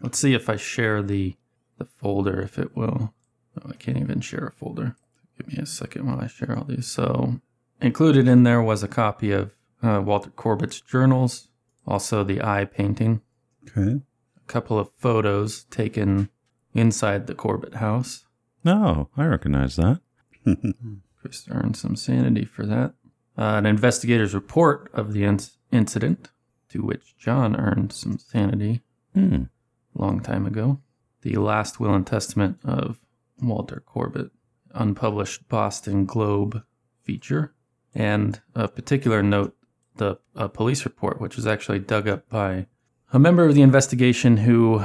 let's see if I share the the folder, if it will. Oh, I can't even share a folder. Give me a second while I share all these. So included in there was a copy of uh, Walter Corbett's journals, also the eye painting, Okay. A couple of photos taken inside the Corbett house. No, I recognize that. Chris earned some sanity for that. Uh, an investigator's report of the in- incident, to which John earned some sanity Hmm. a long time ago. The last will and testament of Walter Corbett, unpublished Boston Globe feature, and a particular note, the uh, police report, which was actually dug up by a member of the investigation who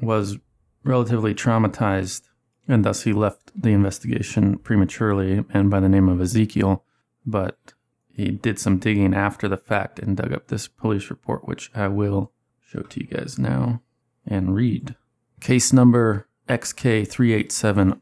was relatively traumatized, and thus he left the investigation prematurely and by the name of Ezekiel. But he did some digging after the fact and dug up this police report, which I will show to you guys now and read. Case number XK387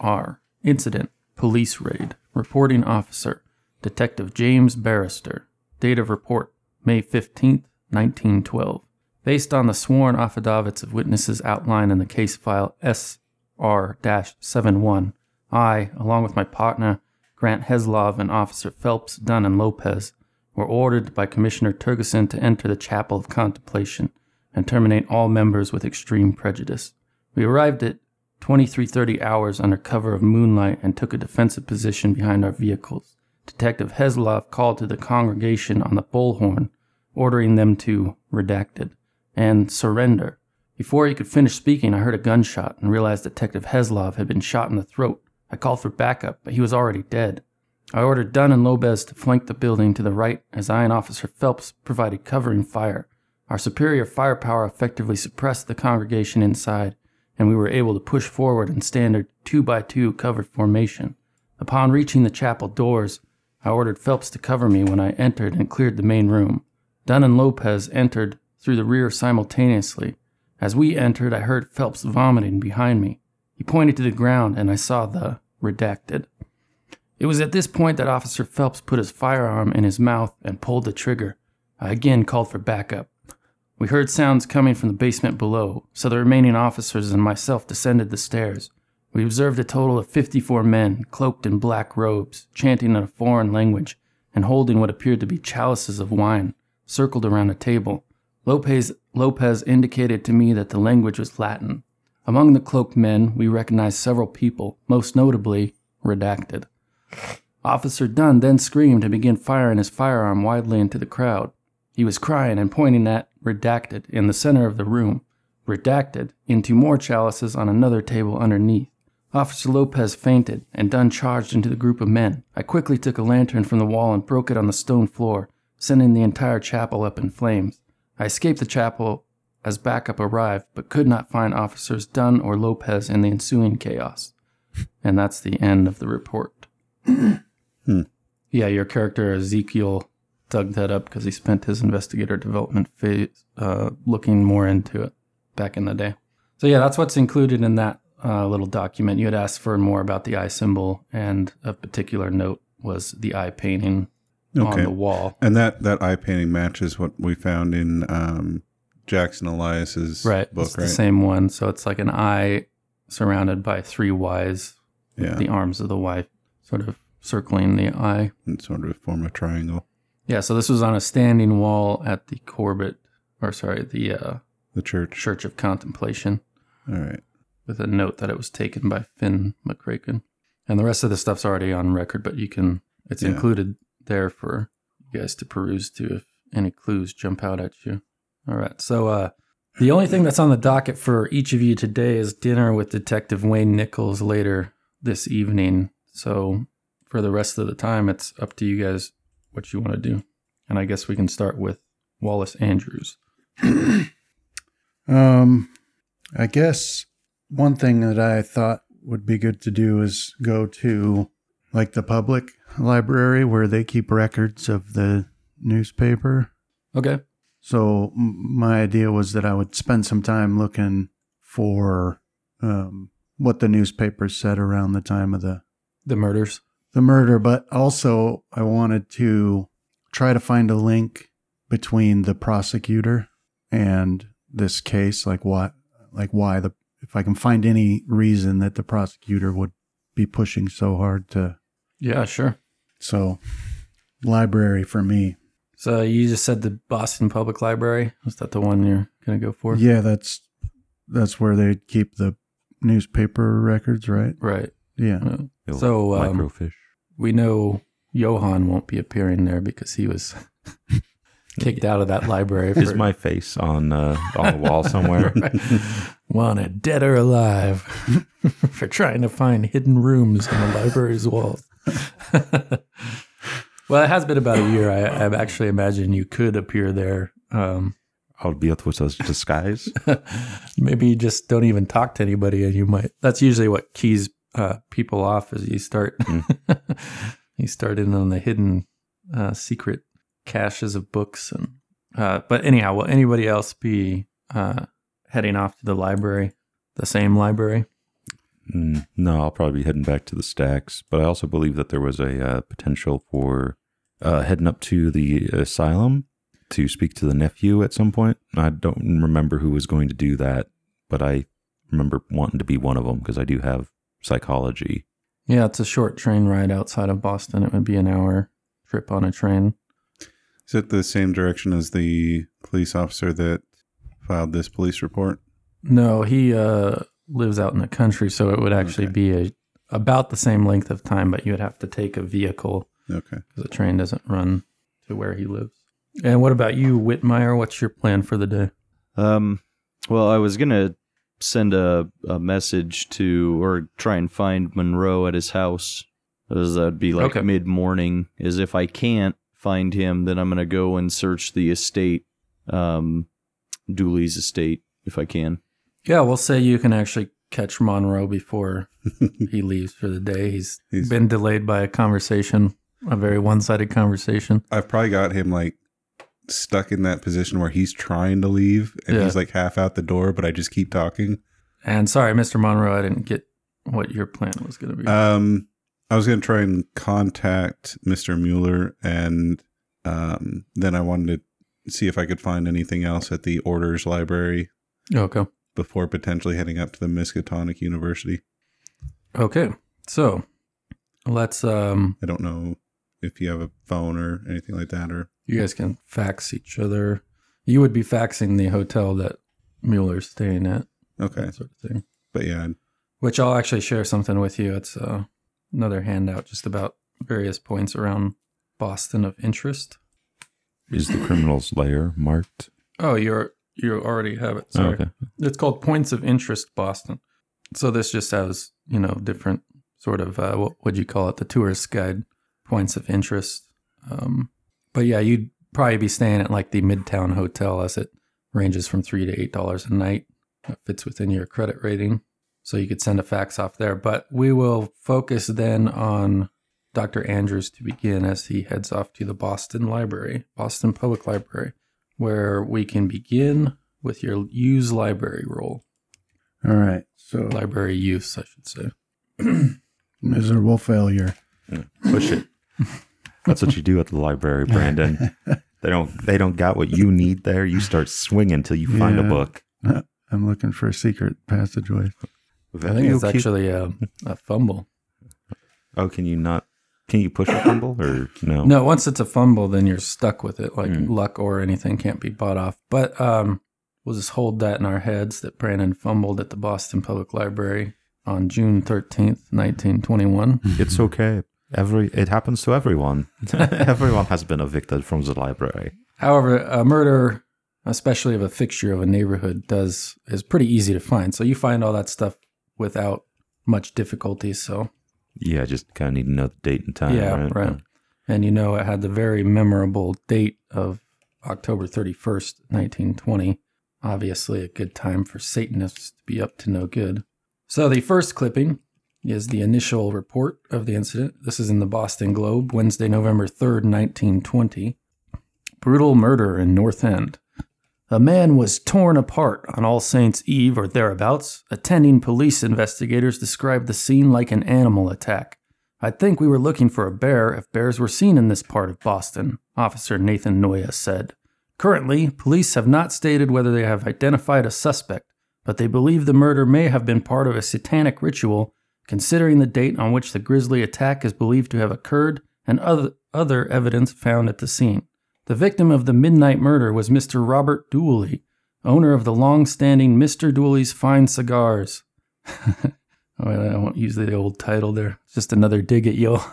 R. Incident Police Raid. Reporting Officer Detective James Barrister. Date of report May 15th, 1912. Based on the sworn affidavits of witnesses outlined in the case file SR 71, I, along with my partner Grant Heslov and Officer Phelps, Dunn, and Lopez, were ordered by Commissioner Turgeson to enter the Chapel of Contemplation and terminate all members with extreme prejudice. We arrived at 2330 hours under cover of moonlight and took a defensive position behind our vehicles. Detective Heslov called to the congregation on the bullhorn, ordering them to redacted and surrender. Before he could finish speaking, I heard a gunshot and realized Detective Heslov had been shot in the throat. I called for backup, but he was already dead. I ordered Dunn and Lopez to flank the building to the right as I and Officer Phelps provided covering fire. Our superior firepower effectively suppressed the congregation inside, and we were able to push forward in standard two by two covered formation. Upon reaching the chapel doors, I ordered Phelps to cover me when I entered and cleared the main room. Dunn and Lopez entered through the rear simultaneously. As we entered, I heard Phelps vomiting behind me. He pointed to the ground, and I saw the redacted. It was at this point that Officer Phelps put his firearm in his mouth and pulled the trigger. I again called for backup. We heard sounds coming from the basement below, so the remaining officers and myself descended the stairs. We observed a total of 54 men, cloaked in black robes, chanting in a foreign language and holding what appeared to be chalices of wine, circled around a table. Lopez, Lopez indicated to me that the language was Latin. Among the cloaked men, we recognized several people, most notably, redacted. Officer Dunn then screamed and began firing his firearm widely into the crowd. He was crying and pointing at redacted in the center of the room, redacted into more chalices on another table underneath. Officer Lopez fainted, and Dunn charged into the group of men. I quickly took a lantern from the wall and broke it on the stone floor, sending the entire chapel up in flames. I escaped the chapel as backup arrived, but could not find officers Dunn or Lopez in the ensuing chaos. And that's the end of the report. Yeah, your character Ezekiel dug that up because he spent his investigator development phase uh, looking more into it back in the day. So yeah, that's what's included in that uh, little document. You had asked for more about the eye symbol, and a particular note was the eye painting on Okay. the wall. And that that eye painting matches what we found in um, Jackson Elias's Right, book, it's right? the same one. So it's like an eye surrounded by three Ys, Yeah. the arms of the Y sort of circling the eye. and sort of form a triangle. Yeah, so this was on a standing wall at the Corbett, or sorry, the uh, The church. Church of Contemplation, All right. with a note that it was taken by Finn McCracken. And the rest of the stuff's already on record, but you can, it's Yeah. included there for you guys to peruse to if any clues jump out at you. All right, so uh, the only thing that's on the docket for each of you today is dinner with Detective Wayne Nichols later this evening. So for the rest of the time, it's up to you guys what you want to do. And I guess we can start with Wallace Andrews. Um, I guess one thing that I thought would be good to do is go to like the public library where they keep records of the newspaper. Okay. So my idea was that I would spend some time looking for um, what the newspapers said around the time of the The murders. the murder, but also I wanted to try to find a link between the prosecutor and this case, like what, like why the, if I can find any reason that the prosecutor would be pushing so hard to, Yeah, sure. So library for me. So you just said the Boston Public Library. Was that the one you're gonna go for? Yeah, that's, that's where they keep the newspaper records, right? Right. Yeah. Little So, um, microfiche. we know Johan won't be appearing there because he was kicked out of that library. Is my face on uh, on the wall somewhere? Right. wanted dead or alive for trying to find hidden rooms in the library's walls. well, it has been about a year. I, I actually imagine you could appear there. Um, Albeit with a disguise. maybe you just don't even talk to anybody, and you might. That's usually what keys uh, people off. Is you start you start in on the hidden uh, secret caches of books, and uh, but anyhow, will anybody else be uh, heading off to the library, the same library? Mm, no, I'll probably be heading back to the stacks. But I also believe that there was a uh, potential for uh, heading up to the asylum to speak to the nephew at some point. I don't remember who was going to do that, but I remember wanting to be one of them because I do have psychology. Yeah, it's a short train ride outside of Boston. It would be an hour trip on a train. Is it the same direction as the police officer that filed this police report? No, he uh, lives out in the country, so it would actually Okay. be a about the same length of time, but you would have to take a vehicle Okay. because the train doesn't run to where he lives. And what about you, Whitmire? What's your plan for the day? Um, well, I was gonna send a, a message to or try and find Monroe at his house. As that'd be like Okay. mid morning. As if I can't find him, then I'm gonna go and search the estate, um, Dooley's estate, if I can. Yeah, we'll say you can actually catch Monroe before he leaves for the day. He's, He's- been delayed by a conversation, a very one-sided conversation. I've probably got him like stuck in that position where he's trying to leave and Yeah. he's like half out the door, but I just keep talking. And sorry, Mr. Monroe, I didn't get what your plan was going to be. Um, I was going to try and contact Mr. Mueller, and um, then I wanted to see if I could find anything else at the Orne Library okay. before potentially heading up to the Miskatonic University. Okay. So let's um I don't know if you have a phone or anything like that, or you guys can fax each other. You would be faxing the hotel that Mueller's staying at, okay, that sort of thing. but yeah, Which I'll actually share something with you. It's uh, another handout just about various points around Boston of interest. Is the criminal's lair marked? Oh, you're you already have it. Oh, okay. It's called Points of Interest Boston. So this just has, you know, different sort of uh, what would you call it? The tourist guide points of interest. Um, but yeah, you'd probably be staying at like the Midtown Hotel as it ranges from three to eight dollars a night. That fits within your credit rating. So you could send a fax off there. But we will focus then on Dr. Andrews to begin as he heads off to the Boston Library, Boston Public Library, where we can begin with your use library role. All right. So Library use, I should say. miserable failure. Push it. That's what you do at the library, Brandon. They don't. They don't got what you need there. You start swinging till you find a book. I'm looking for a secret passageway. I think it's actually a, a fumble. Oh, can you not? Can you push a fumble or no? No, once it's a fumble, then you're stuck with it. Like Mm. luck or anything can't be bought off. But um, we'll just hold that in our heads that Brandon fumbled at the Boston Public Library on June 13th, 1921. It's okay. Every it happens to everyone. everyone has been evicted from the library. However, a murder, especially of a fixture of a neighborhood, does is pretty easy to find. So you find all that stuff without much difficulty. So Yeah, just kind of need to know the date and time. yeah, right. right. And you know, it had the very memorable date of October 31st, 1920. Obviously, a good time for Satanists to be up to no good. So, the first clipping is the initial report of the incident. This is in the Boston Globe, Wednesday, November 3rd, 1920. Brutal murder in North End. A man was torn apart on All Saints' Eve or thereabouts. Attending police investigators described the scene like an animal attack. I'd think we were looking for a bear if bears were seen in this part of Boston, Officer Nathan Noya said. Currently, police have not stated whether they have identified a suspect, but they believe the murder may have been part of a satanic ritual, considering the date on which the grisly attack is believed to have occurred and other, other evidence found at the scene. The victim of the midnight murder was Mr. Robert Dooley, owner of the long standing Mr. Dooley's Fine Cigars. Oh, I won't use the old title there. It's just another dig at you.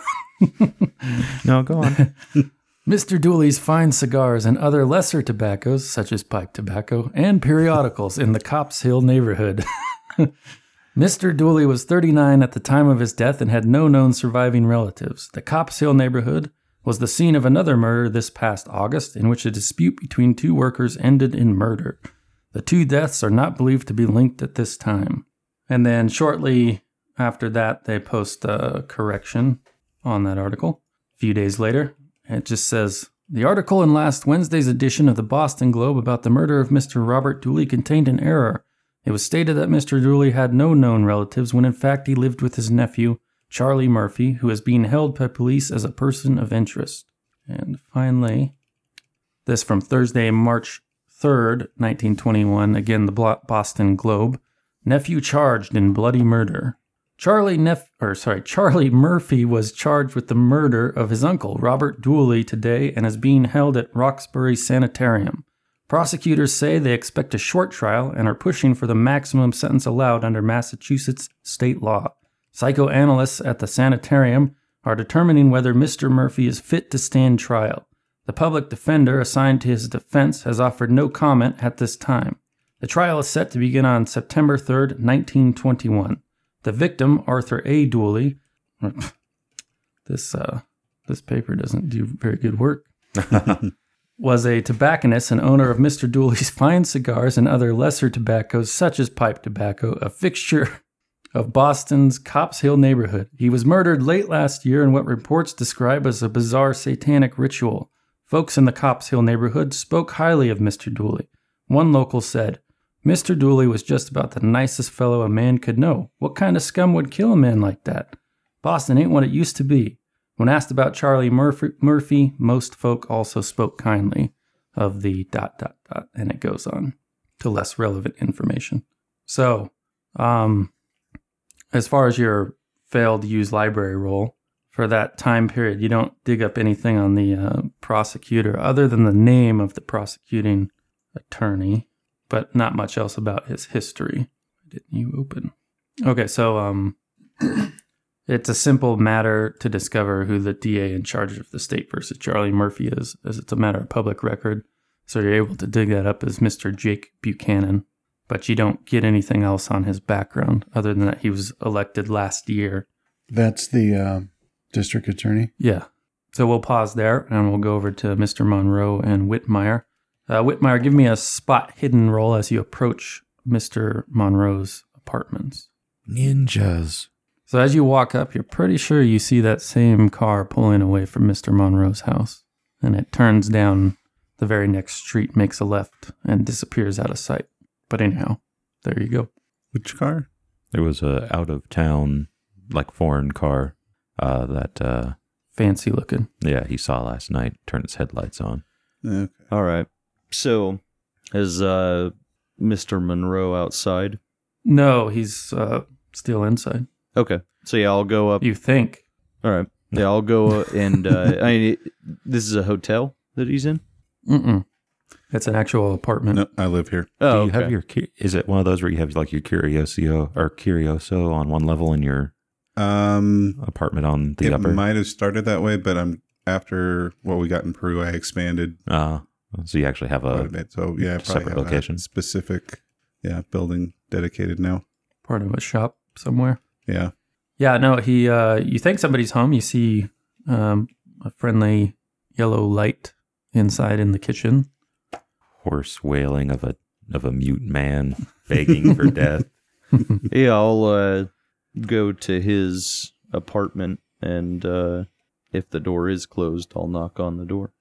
No, go on. Mr. Dooley's fine cigars and other lesser tobaccos, such as pipe tobacco, and periodicals in the Copp's Hill neighborhood. Mr. Dooley was 39 at the time of his death and had no known surviving relatives. The Copp's Hill neighborhood was the scene of another murder this past August, in which a dispute between two workers ended in murder. The two deaths are not believed to be linked at this time. And then shortly after that, they post a correction on that article. A few days later, it just says the article in last Wednesday's edition of the Boston Globe about the murder of Mr. Robert Dooley contained an error. It was stated that Mr. Dooley had no known relatives when in fact he lived with his nephew, Charlie Murphy, who is being held by police as a person of interest. And finally, this from Thursday, March 3rd, 1921, again the Boston Globe. Nephew charged in bloody murder. Charlie Neff or sorry, Charlie Murphy was charged with the murder of his uncle, Robert Dooley, today and is being held at Roxbury Sanitarium. Prosecutors say they expect a short trial and are pushing for the maximum sentence allowed under Massachusetts state law. Psychoanalysts at the sanitarium are determining whether Mr. Murphy is fit to stand trial. The public defender assigned to his defense has offered no comment at this time. The trial is set to begin on September 3rd, 1921. The victim, Arthur A. Dooley, this uh, this paper doesn't do very good work, was a tobacconist and owner of Mr. Dooley's fine cigars and other lesser tobaccos, such as pipe tobacco, a fixture of Boston's Copp's Hill neighborhood. He was murdered late last year in what reports describe as a bizarre satanic ritual. Folks in the Copp's Hill neighborhood spoke highly of Mr. Dooley. One local said, Mr. Dooley was just about the nicest fellow a man could know. What kind of scum would kill a man like that? Boston ain't what it used to be. When asked about Charlie Murphy, Murphy most folk also spoke kindly of the dot dot dot, and it goes on to less relevant information. So, um, as far as your failed use library roll for that time period, you don't dig up anything on the uh, prosecutor other than the name of the prosecuting attorney, but not much else about his history. Didn't you open? Okay, so um, it's a simple matter to discover who the DA in charge of the state versus Charlie Murphy is, as it's a matter of public record. So you're able to dig that up as Mr. Jake Buchanan, but you don't get anything else on his background other than that he was elected last year. That's the uh, district attorney. Yeah. So we'll pause there and we'll go over to Mr. Monroe and Whitmire. Uh, Whitmire, give me a spot hidden roll as you approach Mr. Monroe's apartments. Ninjas. So as you walk up, you're pretty sure you see that same car pulling away from Mr. Monroe's house. And it turns down the very next street, makes a left, and disappears out of sight. But anyhow, there you go. Which car? There was a out of town, like foreign car, uh, that uh, Fancy looking. yeah he saw last night. Turn its headlights on. Okay. All right. So, is uh, Mr. Monroe outside? No, he's uh, still inside. Okay. So yeah, I'll go up. You think? All right. Yeah, I'll go and uh, I mean, this is a hotel that he's in. Mm-mm. It's an actual apartment. No, I live here. Oh, Do you have your? cu- Is it one of those where you have like your Curioso or Curioso on one level and your Um, apartment on the it upper? might have started that way, but I'm after what we got in Peru, I expanded uh, so you actually have quite a a bit. So yeah, I probably separate have a location. specific, yeah, building dedicated now. Part of a shop somewhere. Yeah. Yeah, no, he uh you think somebody's home, you see um a friendly yellow light inside in the kitchen. Horse wailing of a of a mute man begging for death. Yeah, I'll uh, go to his apartment and uh, if the door is closed, I'll knock on the door.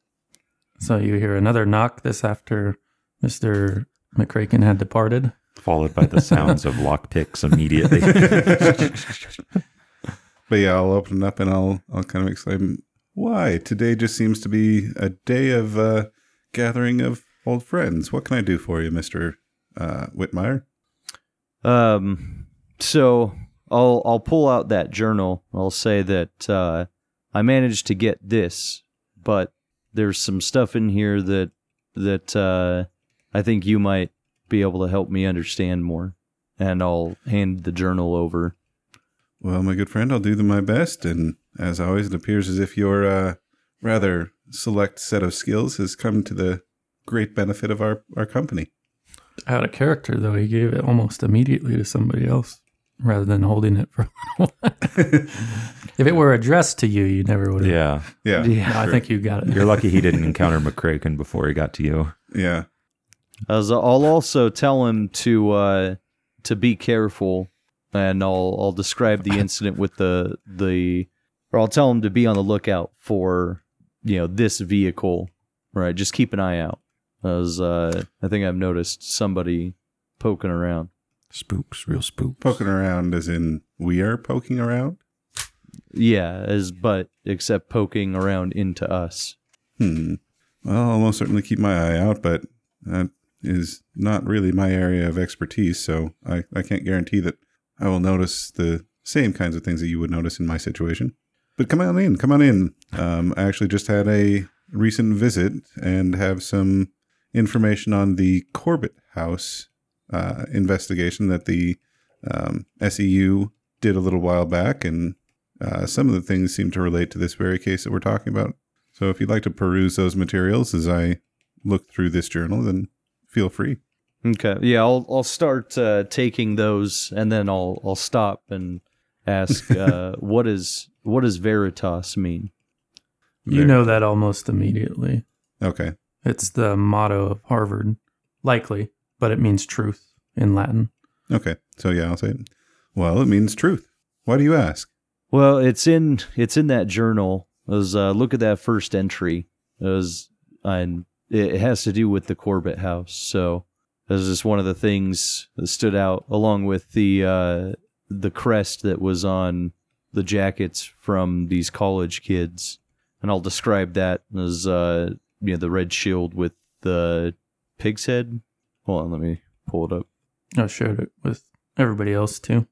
So you hear another knock this after Mr. McCracken had departed. Followed by the sounds of lockpicks immediately. But yeah, I'll open it up and I'll I'll kind of exclaim, "Why today just seems to be a day of uh, gathering of old friends. What can I do for you, Mister uh, Whitmire?" Um, so I'll I'll pull out that journal. I'll say that uh, I managed to get this, but there's some stuff in here that that uh, I think you might be able to help me understand more. And I'll hand the journal over. Well, my good friend, I'll do them my best, and as always, it appears as if your uh, rather select set of skills has come to the great benefit of our our company. Out of character though, he gave it almost immediately to somebody else rather than holding it for a while. if it were addressed to you, you never would have. yeah, Yeah, Yeah. No, I think you got it. you're lucky he didn't encounter McCracken before he got to you. yeah. As I'll also tell him to uh, to be careful, and I'll I'll describe the incident with the the, or I'll tell him to be on the lookout for you know this vehicle. Right, just keep an eye out. As uh, I think I've noticed somebody poking around. Spooks, real spooks. Poking around, as in we are poking around. Yeah, as but except poking around into us. Hmm. Well, I'll most certainly keep my eye out, but that is not really my area of expertise, so I, I can't guarantee that I will notice the same kinds of things that you would notice in my situation. But come on in, come on in. Um, I actually just had a recent visit and have some information on the Corbett House uh, investigation that the um, SEU did a little while back, and uh, some of the things seem to relate to this very case that we're talking about. So if you'd like to peruse those materials as I look through this journal, then feel free. Okay. Yeah, I'll I'll start uh, taking those, and then I'll I'll stop and ask uh, what is what does Veritas mean? You know that almost immediately. Okay. It's the motto of Harvard, likely, but it means truth in Latin. Okay. So yeah, I'll say it. Well, it means truth. Why do you ask? Well, it's in it's in that journal. It was uh, look at that first entry. It was and it has to do with the Corbett House. So this is just one of the things that stood out, along with the uh, the crest that was on the jackets from these college kids. And I'll describe that as uh, you know the red shield with the pig's head. Hold on, let me pull it up. I shared it with everybody else too.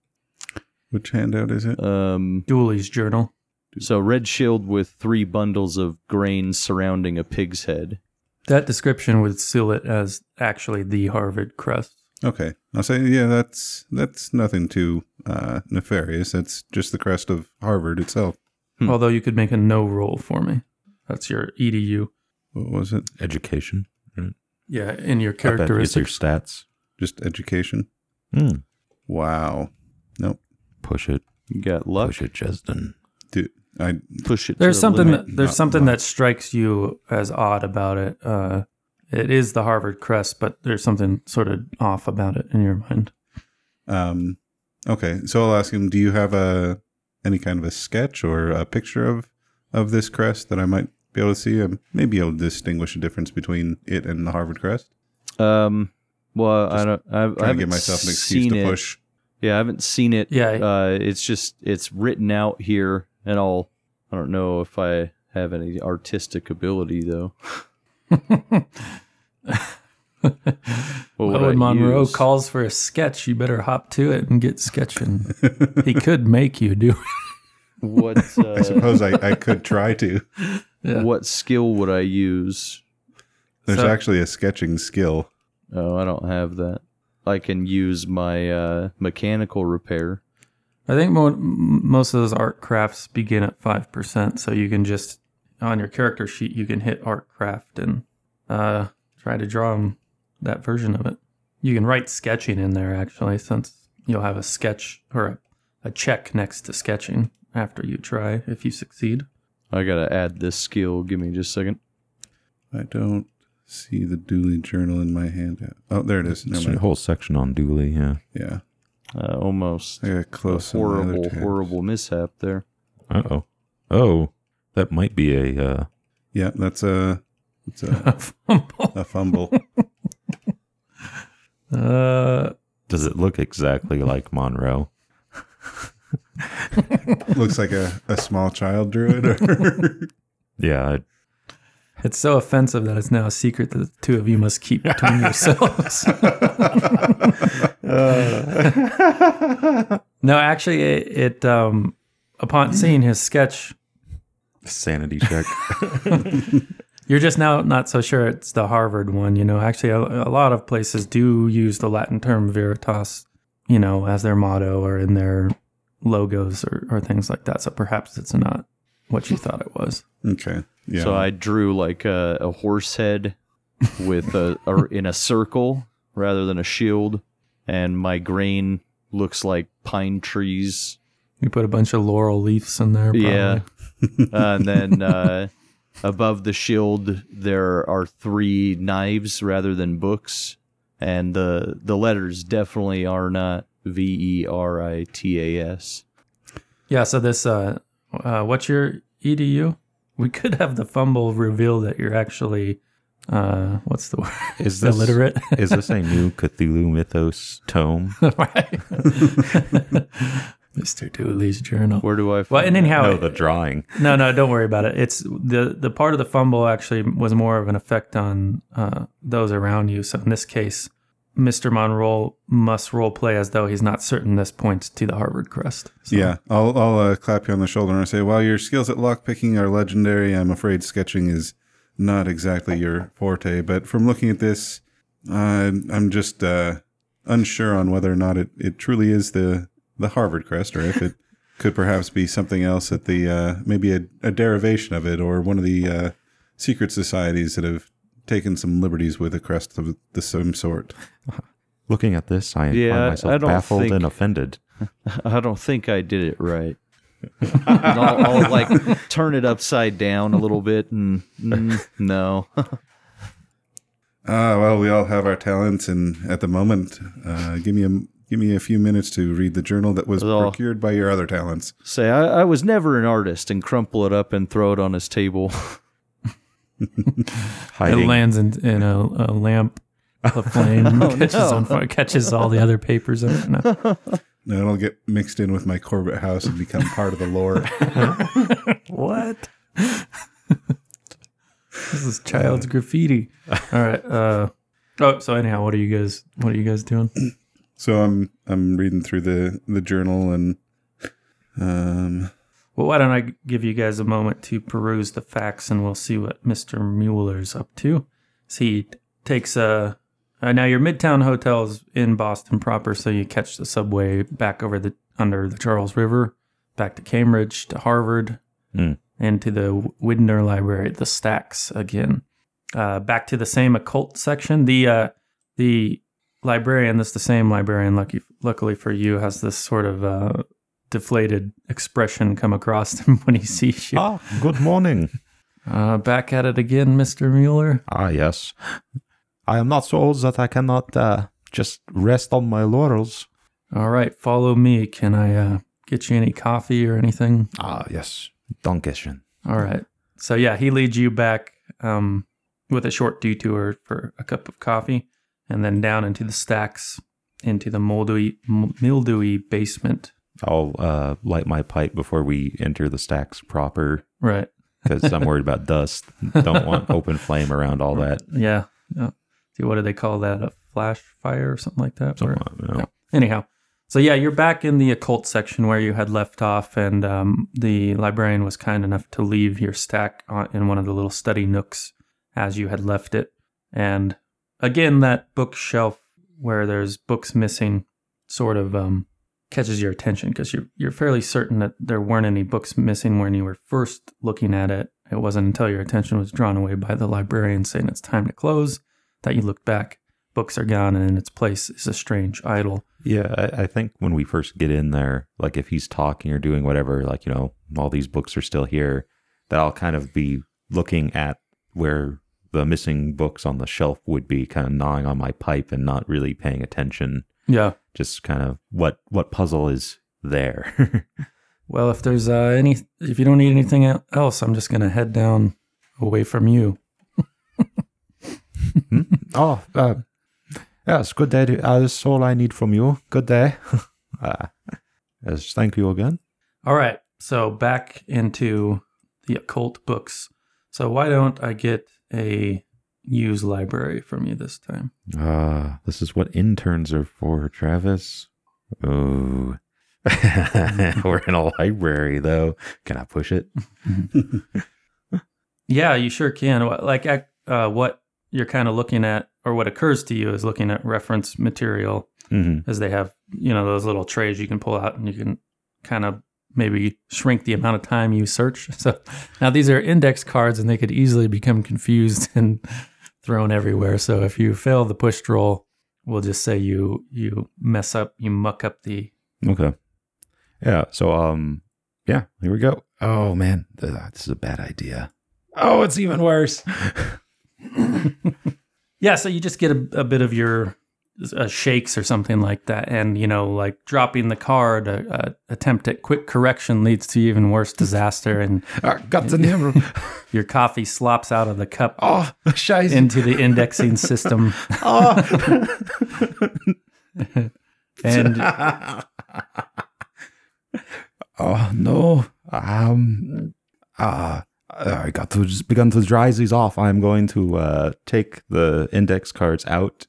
Which handout is it? Um, Dooley's journal. So red shield with three bundles of grain surrounding a pig's head. That description would seal it as actually the Harvard crest. Okay. I'll say yeah, that's that's nothing too uh, nefarious. That's just the crest of Harvard itself. Hmm. Although you could make a no roll for me. That's your EDU. What was it? Education. right? Yeah, in your I bet it's your stats. Just education. Hmm. Wow. Nope. Push it. You got luck. Push it, Jesden. Dude, I Push it. to There's the something limit. that, there's Not something much. that strikes you as odd about it. Uh, it is the Harvard crest, but there's something sort of off about it in your mind. Um, okay, so I'll ask him: Do you have a any kind of a sketch or a picture of of this crest that I might be able to see? I may be able to distinguish a difference between it and the Harvard crest. Um. Well, I don't. I, I Trying to haven't give myself an excuse seen to it. push. Yeah, I haven't seen it. Yeah. Uh, it's just it's written out here, and I'll. I don't know if I have any artistic ability though. What would Well, I when Monroe use? calls for a sketch, you better hop to it and get sketching. he could make you do it. what I uh, suppose I, I could try to. Yeah. what skill would I use? There's So- actually a sketching skill. Oh, I don't have that. I can use my uh, mechanical repair. I think mo- most of those art crafts begin at 5%. So you can just, on your character sheet, you can hit art craft and uh, try to draw 'em that version of it. You can write sketching in there, actually, since you'll have a sketch or a, a check next to sketching after you try if you succeed. I gotta add this skill. Give me just a second. I don't see the Dooley journal in my hand. Oh, there it is. There's Never a mind. whole section on Dooley, yeah. Yeah. Uh, almost I got a close. on my other horrible, tabs. horrible mishap there. Uh oh. Oh, that might be a. Uh, Yeah, that's a, it's a, a fumble. uh, does it look exactly like Monroe? Looks like a, a small child drew it. Or Yeah, I- it's so offensive that it's now a secret that the two of you must keep between yourselves. no, actually, it, it um, upon seeing his sketch, sanity check. you're just now not so sure it's the Harvard one. You know, actually, a, a lot of places do use the Latin term veritas, you know, as their motto or in their logos or, or things like that. So perhaps it's not what you thought it was. okay. Yeah. So I drew like a, a horse head with a, a in a circle rather than a shield, and my grain looks like pine trees. You put a bunch of laurel leaves in there. Probably. Yeah, uh, and then uh, above the shield there are three knives rather than books, and the the letters definitely are not V E R I T A S. Yeah, so this uh uh what's your EDU? We could have the fumble reveal that you're actually uh what's the word? Is this illiterate. is this a new Cthulhu Mythos tome? right. Mr. Dooley's journal. Where do I? Well, Find and anyhow, no, the drawing. no, no, don't worry about it. It's the the part of the fumble actually was more of an effect on uh, those around you. So in this case, Mr. Monroe must role play as though he's not certain this points to the Harvard crest. So- Yeah, I'll I'll uh, clap you on the shoulder and say, while your skills at lockpicking are legendary, I'm afraid sketching is not exactly your forte. But from looking at this, uh, I'm just uh, unsure on whether or not it, it truly is the the Harvard crest, or if it could perhaps be something else at the uh, maybe a, a derivation of it, or one of the uh, secret societies that have taken some liberties with a crest of the same sort. Looking at this, I Yeah, find myself don't baffled think- and offended. I don't think I did it right. I'll, I'll like turn it upside down a little bit, and mm, no. Ah, well, we all have our talents, and at the moment, uh, give me a give me a few minutes to read the journal that was Well- procured by your other talents. Say, I, I was never an artist, and crumple it up and throw it on his table. It lands in, in a, a lamp of flame, catches on fire, catches all the other papers in it. No. And it'll get mixed in with my Corbett house and become part of the lore. What? this is child's graffiti. All right. Uh, oh, so anyhow, what are you guys? What are you guys doing? so I'm I'm reading through the the journal and um Well, why don't I give you guys a moment to peruse the facts, and we'll see what Mister Mueller's up to. So he takes a. Uh, now your Midtown Hotel is in Boston proper, so you catch the subway back over the under the Charles River, back to Cambridge, to Harvard, Hmm. and to the Widener Library, the Stacks again. Uh, back to the same occult section. The uh, the librarian, that's the same librarian. Lucky, luckily for you, has this sort of uh, deflated expression come across him when he sees you. Ah, good morning. Uh, back at it again, Mister Mueller. Ah, yes. I am not so old that I cannot uh, just rest on my laurels. All right, follow me. Can I uh, get you any coffee or anything? Ah, yes. Dankeschön. All right. So yeah, he leads you back um, with a short detour for a cup of coffee, and then down into the stacks, into the moldy, mildewy basement. I'll uh, light my pipe before we enter the stacks proper Right. because I'm worried about dust. Don't want open flame around all that. Yeah. yeah. See, what do they call that? A flash fire or something like that? Something, know. yeah. Anyhow, so yeah, you're back in the occult section where you had left off, and um, the librarian was kind enough to leave your stack on, in one of the little study nooks as you had left it. And again, that bookshelf where there's books missing sort of um, catches your attention because you're you're fairly certain that there weren't any books missing when you were first looking at it. It wasn't until your attention was drawn away by the librarian saying it's time to close that you looked back. Books are gone, and in its place is a strange idol. Yeah, I, I think when we first get in there, like if he's talking or doing whatever, like, you know, all these books are still here, that I'll kind of be looking at where the missing books on the shelf would be, kind of gnawing on my pipe and not really paying attention. Yeah. Just kind of what what puzzle is there. Well, if there's uh, any, if you don't need anything else, I'm just gonna head down away from you. oh, uh, yes, good day. to- Uh, that's all I need from you. Good day. uh, yes, thank you again. All right. So back into the occult books. So why don't I get a use library from you this time? Uh, this is what interns are for, Travis. Oh. We're in a library, though. Can I push it? Yeah, you sure can. Like, uh, what you're kind of looking at, or what occurs to you, is looking at reference material hmm as they have, you know, those little trays you can pull out and you can kind of maybe shrink the amount of time you search. So now these are index cards and they could easily become confused and thrown everywhere. So if you fail the push roll, we'll just say you you mess up, you muck up the Okay. Yeah. So, um, yeah, here we go. Oh, man. This is a bad idea. Oh, it's even worse. Yeah, so you just get a, a bit of your uh, shakes or something like that, and you know, like dropping the card, a, a attempt at quick correction leads to even worse disaster, and Ah, got the name. your coffee slops out of the cup Oh, scheiße. into the indexing system, oh. and oh, no. Um, uh, I got to just begun to dry these off. I'm going to uh, take the index cards out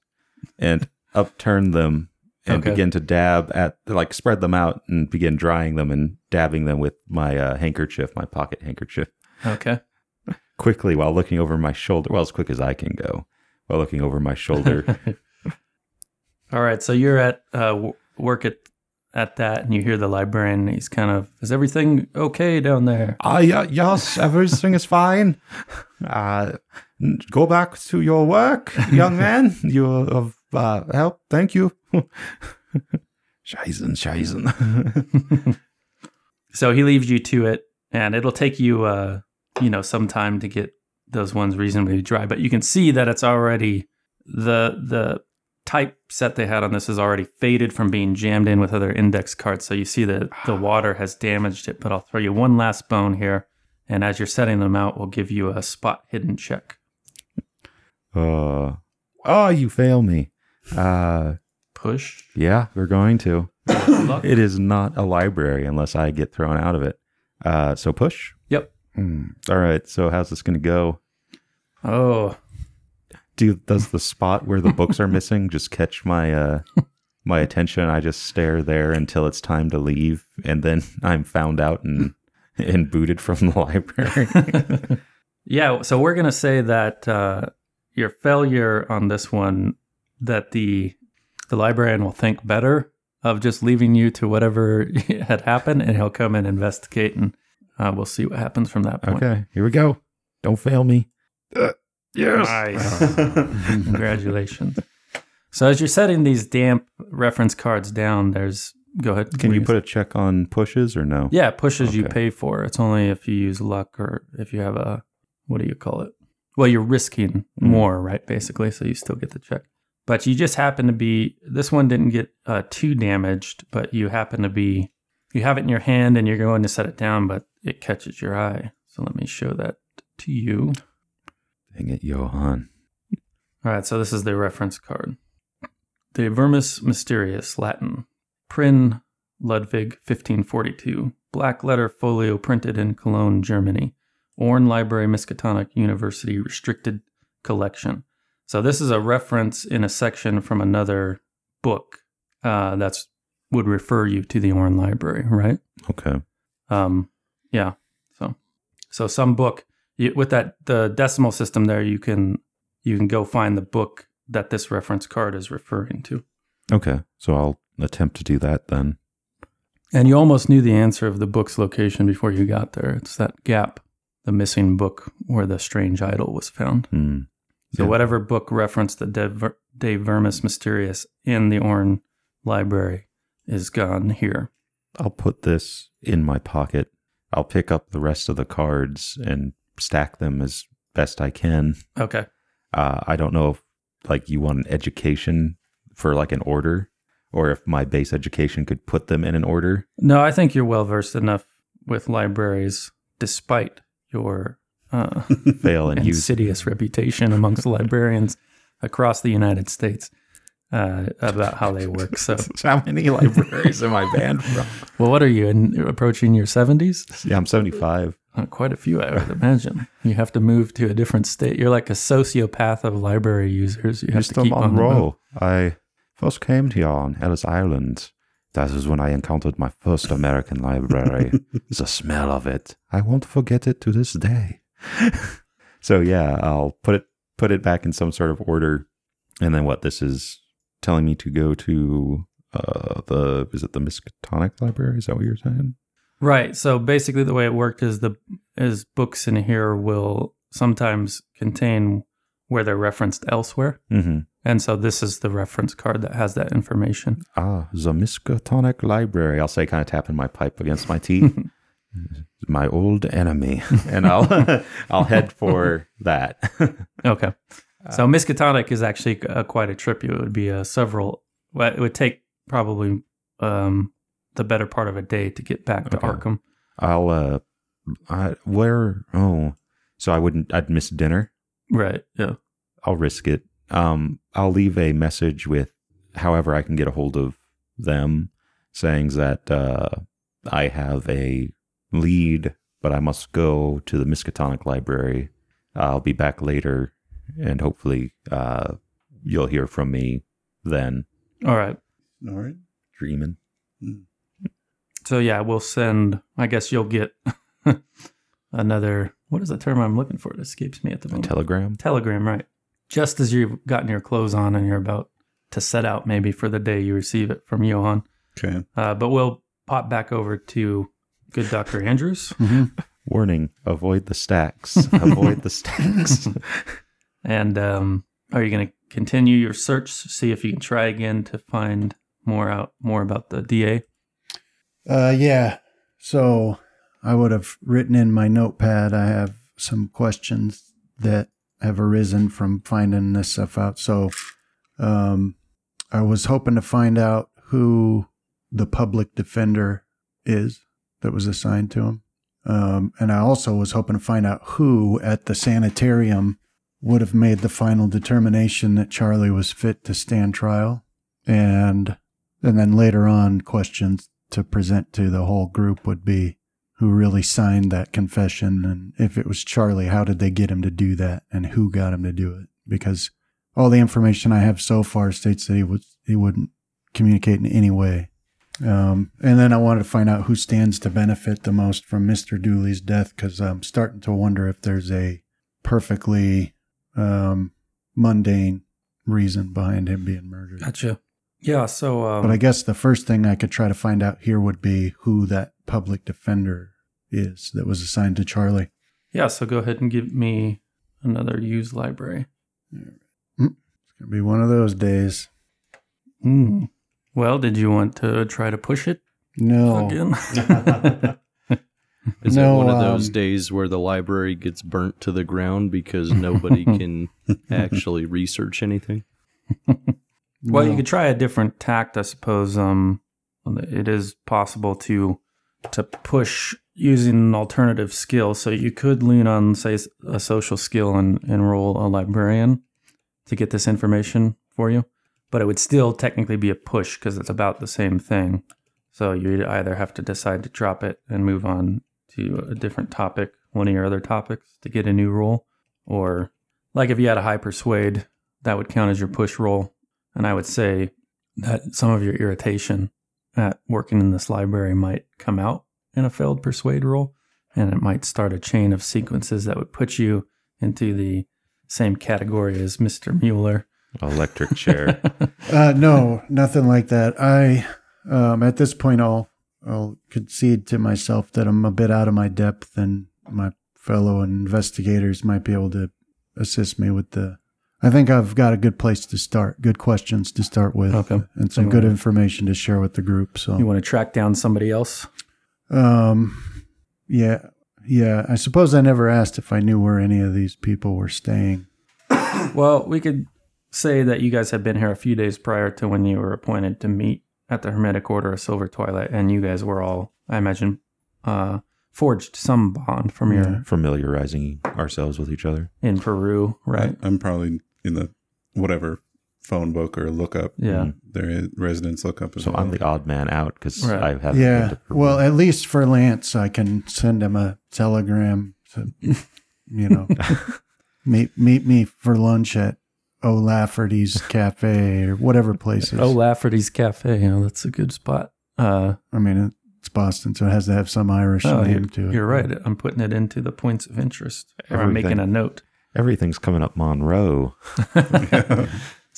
and upturn them and Okay. begin to dab at, like, spread them out and begin drying them and dabbing them with my uh, handkerchief, my pocket handkerchief, okay, quickly while looking over my shoulder. Well, as quick as I can go while looking over my shoulder. all right. So you're at uh, work at at that, and you hear the librarian. He's kind of, is everything okay down there? Ah, yeah, yes, everything is fine. Uh, go back to your work, young man. You have uh, helped. Thank you. Scheißen, scheißen. So he leaves you to it, and it'll take you, uh, you know, some time to get those ones reasonably dry. But you can see that it's already the the type set they had on this is already faded from being jammed in with other index cards. So you see that the water has damaged it. But I'll throw you one last bone here, and as you're setting them out, we'll give you a spot hidden check. uh, oh, you fail me. Uh, Push. yeah, we're going to. It is not a library unless I get thrown out of it. Uh, so push. Yep. Hmm. All right. So how's this going to go? Oh, Do does the spot where the books are missing just catch my uh my attention? I just stare there until it's time to leave, and then I'm found out and and booted from the library. Yeah, so we're gonna say that uh, your failure on this one, that the the librarian will think better of just leaving you to whatever had happened, and he'll come and investigate, and uh, we'll see what happens from that point. okay, here we go. Don't fail me. Uh, yes. Nice. Congratulations. So as you're setting these damp reference cards down, there's go ahead. Can you put a check on pushes or no? Yeah, pushes you pay for. It's only if you use luck or if you have a what do you call it? Well, you're risking Mm. more, right? Basically, so you still get the check. But you just happen to be this one didn't get uh, too damaged, but you happen to be you have it in your hand and you're going to set it down, but it catches your eye. So let me show that to you. Dang it, Johan. All right, so this is the reference card. De Vermis Mysteriis, Latin. Prinn Ludwig, 1542. Black letter folio printed in Cologne, Germany. Orne Library Miskatonic University Restricted Collection. So this is a reference in a section from another book uh, that's would refer you to the Orne Library, right? Okay. Um, yeah. So, so some book you, with that the decimal system there, you can you can go find the book that this reference card is referring to. Okay. So I'll attempt to do that then. And you almost knew the answer of the book's location before you got there. It's that gap, the missing book where the strange idol was found. Hmm. So Yeah. whatever book referenced the De, Ver- De Vermis Mysteriis in the Orne library is gone here. I'll put this in my pocket. I'll pick up the rest of the cards and stack them as best I can. Okay. Uh, I don't know if like you want an education for like an order, or if my base education could put them in an order. No, I think you're well versed enough with libraries, despite your uh, Fail and use. insidious reputation amongst librarians across the United States uh, about how they work. So, How many libraries am I banned from? well, what are you in, approaching your 70s? Yeah, I'm 75. Uh, quite a few, I would imagine. You have to move to a different state. You're like a sociopath of library users. You have to Mr. keep on the I first came here on Ellis Island. That is when I encountered my first American library. the smell of it. I won't forget it to this day. so yeah, I'll put it put it back in some sort of order. And then what this is telling me to go to uh the is it the Miskatonic Library? Is that what you're saying? Right. So basically, the way it worked is the is books in here will sometimes contain where they're referenced elsewhere, Mm-hmm. and so this is the reference card that has that information. Ah, the Miskatonic Library. I'll say, kind of tapping my pipe against my teeth. My old enemy, and I'll I'll head for that. Okay. So Miskatonic is actually uh, quite a trip. It would be a several. Well, it would take probably um, the better part of a day to get back to Okay. Arkham. I'll uh, I, where? Oh, so I wouldn't. I'd miss dinner. Right. Yeah. I'll risk it. Um, I'll leave a message with however I can get a hold of them, saying that uh, I have a lead, but I must go to the Miskatonic Library. I'll be back later, and hopefully, uh, you'll hear from me then. All right. All right. Dreaming. So yeah, we'll send. I guess you'll get another. What is the term I'm looking for? It escapes me at the A moment. telegram. Telegram, right? Just as you've gotten your clothes on and you're about to set out, maybe for the day you receive it from Johan. Okay. Uh, but we'll pop back over to good Dr. Andrews. Warning: Avoid the stacks. Avoid the stacks. And um, are you going to continue your search, see if you can try again to find more out more about the DA? Uh, yeah. So I would have written in my notepad. I have some questions that have arisen from finding this stuff out. So, um, I was hoping to find out who the public defender is that was assigned to him. Um, and I also was hoping to find out who at the sanitarium would have made the final determination that Charlie was fit to stand trial. And and then later on, questions to present to the whole group would be who really signed that confession. And if it was Charlie, how did they get him to do that? And who got him to do it? Because all the information I have so far states that he was he wouldn't communicate in any way. Um, and then I wanted to find out who stands to benefit the most from Mr. Dooley's death because I'm starting to wonder if there's a perfectly um, mundane reason behind him being murdered. Gotcha. Yeah. So, um, But I guess the first thing I could try to find out here would be who that public defender is that was assigned to Charlie. yeah. So go ahead and give me another used library. It's gonna be one of those days. Hmm. Well, did you want to try to push it No, again? Is No, it one of those um, days where the library gets burnt to the ground because nobody can actually research anything? Well, No. you could try a different tact, I suppose. Um, it is possible to to push using an alternative skill. So you could lean on, say, a social skill and enroll a librarian to get this information for you. But it would still technically be a push because it's about the same thing. So you'd either have to decide to drop it and move on to a different topic, one of your other topics, to get a new role, or like if you had a high persuade that would count as your push roll. And I would say that some of your irritation at working in this library might come out in a failed persuade roll, and it might start a chain of sequences that would put you into the same category as Mr. Mueller. Electric chair. Uh, no, nothing like that. I, um, at this point, I'll, I'll concede to myself that I'm a bit out of my depth, and my fellow investigators might be able to assist me with the. I think I've got a good place to start, good questions to start with, Okay. and some good wanna- information to share with the group. So, You want to track down somebody else? um, yeah, yeah. I suppose I never asked if I knew where any of these people were staying. Well, we could say that you guys had been here a few days prior to when you were appointed to meet at the Hermetic Order of Silver Twilight, and you guys were all, I imagine, uh, forged some bond from your Yeah. Familiarizing ourselves with each other. in Peru, right? I, am probably in the whatever phone book or lookup. Yeah. Their is residence lookup as So well. I'm the odd man out because Right. I haven't been Yeah. to Peru. Well, at least for Lance, I can send him a telegram to, you know, meet meet me for lunch at O'Lafferty's Cafe or whatever place is. Oh, Cafe. You know, that's a good spot. Uh, I mean, it's Boston, so it has to have some Irish oh, name you're, to it. you're right. I'm putting it into the points of interest. Or I'm making a note. Everything's coming up Monroe.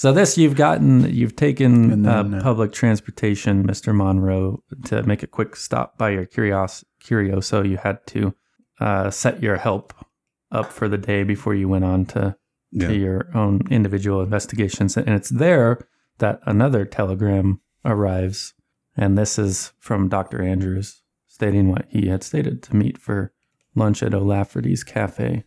So this you've gotten, you've taken then, uh, uh, public transportation, Mr. Monroe, to make a quick stop by your curios curioso. You had to uh, set your help up for the day before you went on to, yeah. to your own individual investigations, and it's there that another telegram arrives, and this is from Doctor Andrews stating what he had stated to meet for lunch at O'Lafferty's Cafe.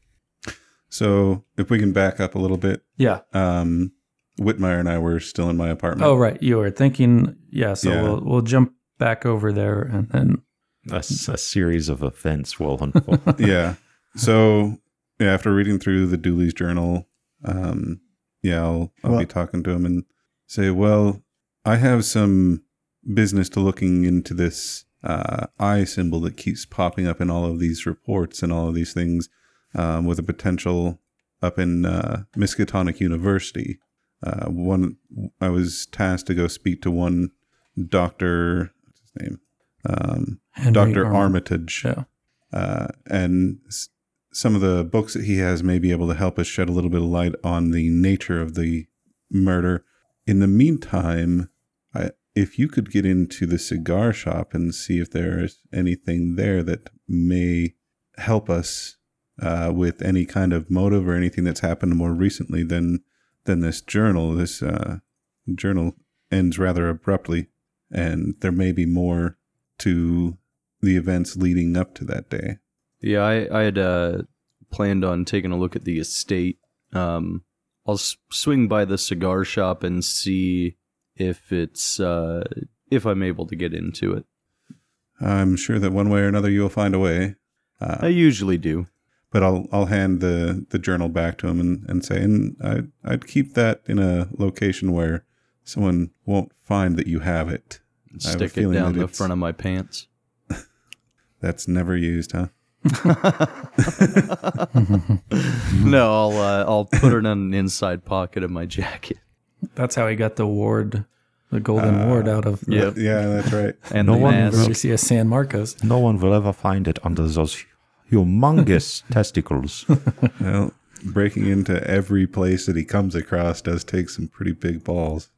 So if we can back up a little bit, Yeah. um, Whitmire and I were still in my apartment. Oh, right. You were thinking, yeah. So Yeah. we'll we'll jump back over there, and then a series of events will unfold. yeah. So yeah, after reading through the Dooley's journal, um, yeah, I'll I'll Well- be talking to him and say, well, I have some business to looking into this uh, eye symbol that keeps popping up in all of these reports and all of these things, um, with a potential up in uh, Miskatonic University. Uh, one, I was tasked to go speak to one doctor. What's his name? Um, Doctor Arm- Armitage Yeah. uh, and s- some of the books that he has may be able to help us shed a little bit of light on the nature of the murder. In the meantime, I, if you could get into the cigar shop and see if there's anything there that may help us uh, with any kind of motive or anything that's happened more recently than than this journal. This uh, journal ends rather abruptly, and there may be more to the events leading up to that day. Yeah, I, I had uh, planned on taking a look at the estate. Um, I'll s- swing by the cigar shop and see if it's uh, if I'm able to get into it. I'm sure that one way or another you'll find a way. Uh, I usually do. but I'll I'll hand the, the journal back to him and, and say, and I I'd keep that in a location where someone won't find that you have it. I have Stick it down the front of my pants. That's never used, huh? No, I'll uh, I'll put it in an inside pocket of my jacket. That's how he got the ward, the golden ward out of the Yeah, that's right. And No the one mask. will- University of San Marcos. no one will ever find it under those humongous testicles. Well, breaking into every place that he comes across does take some pretty big balls.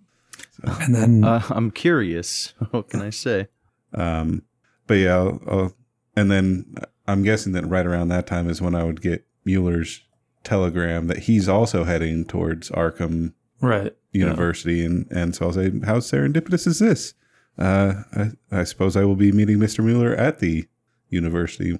And then Uh, I'm curious. What can I say? Um, but yeah, I'll, I'll, and then I'm guessing that right around that time is when I would get Mueller's telegram that he's also heading towards Arkham right. yeah. University, and and so I'll say, how serendipitous is this? Uh, I, I suppose I will be meeting Mr. Mueller at the university.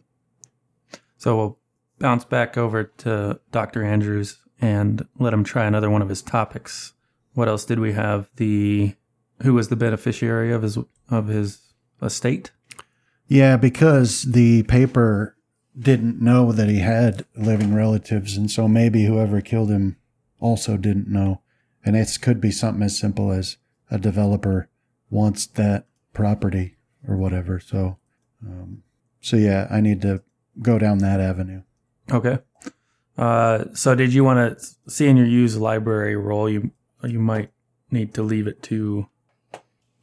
So we'll bounce back over to Dr. Andrews and let him try another one of his topics. What else did we have? The who was the beneficiary of his of his estate? Yeah, because the paper didn't know that he had living relatives, and so maybe whoever killed him also didn't know. And it could be something as simple as a developer wants that property or whatever. So, um, so yeah, I need to go down that avenue. Okay. Uh, so did you want to see in your use library role? You you might need to leave it to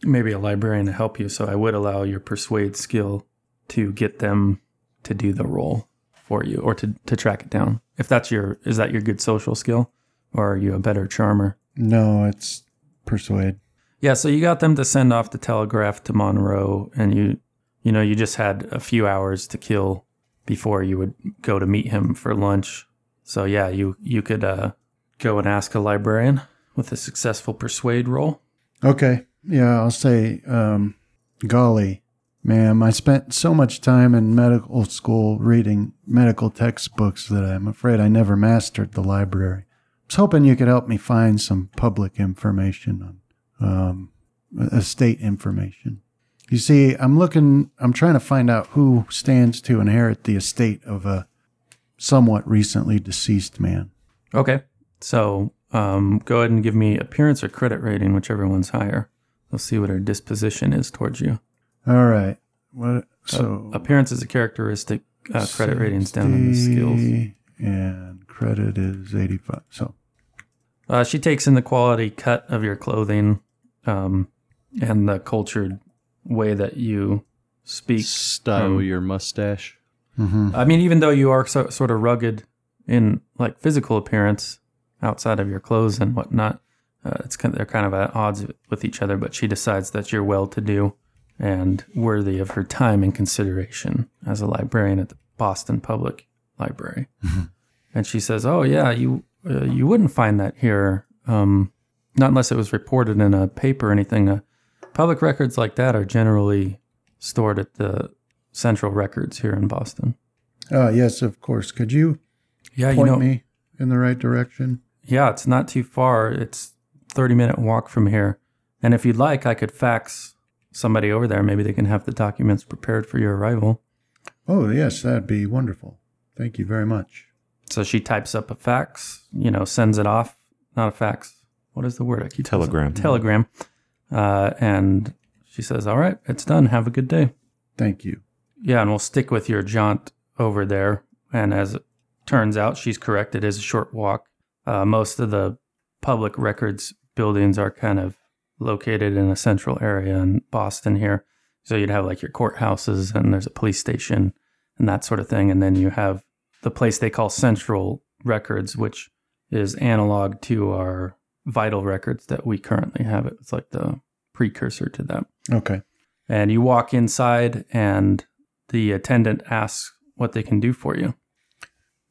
maybe a librarian to help you. So I would allow your persuade skill to get them to do the role for you or to to track it down. If that's your is that your good social skill, or are you a better charmer? No, it's persuade. Yeah, so you got them to send off the telegraph to Monroe, and you, you know, you just had a few hours to kill before you would go to meet him for lunch. So yeah, you you could uh, go and ask a librarian with a successful persuade roll. Okay. Yeah, I'll say, um, golly, ma'am, I spent so much time in medical school reading medical textbooks that I'm afraid I never mastered the library. I was hoping you could help me find some public information on um, estate information. You see, I'm looking, I'm trying to find out who stands to inherit the estate of a somewhat recently deceased man. Okay, so um, go ahead and give me appearance or credit rating, whichever one's higher. We'll see what her disposition is towards you. All right. What? So Appearance is a characteristic. Uh, credit rating's down in the skills. and credit is 85. So Uh, she takes in the quality cut of your clothing um, and the cultured way that you speak. Style Um, your mustache. I mean, even though you are so, sort of rugged in like physical appearance outside of your clothes and whatnot, uh, it's kind of, they're kind of at odds with each other. But she decides that you're well-to-do and worthy of her time and consideration as a librarian at the Boston Public Library. And she says, "Oh yeah, you uh, you wouldn't find that here, um, not unless it was reported in a paper or anything. Uh, public records like that are generally stored at the central records here in Boston. Uh, yes, of course. Could you Yeah, you point know, me in the right direction? yeah, it's not too far. It's thirty minute walk from here. And if you'd like, I could fax somebody over there. Maybe they can have the documents prepared for your arrival. Oh, yes, that'd be wonderful. Thank you very much. So she types up a fax, you know, sends it off. Not a fax. What is the word? I keep Telegram. Telegram. Uh, and she says, "All right, it's done. Have a good day." Thank you. Yeah, and we'll stick with your jaunt over there. And as it turns out, she's correct. It is a short walk. Uh, most of the public records buildings are kind of located in a central area in Boston here. So you'd have like your courthouses and there's a police station and that sort of thing. And then you have the place they call Central Records, which is analog to our vital records that we currently have. It's like the precursor to that Okay. and you walk inside and the attendant asks what they can do for you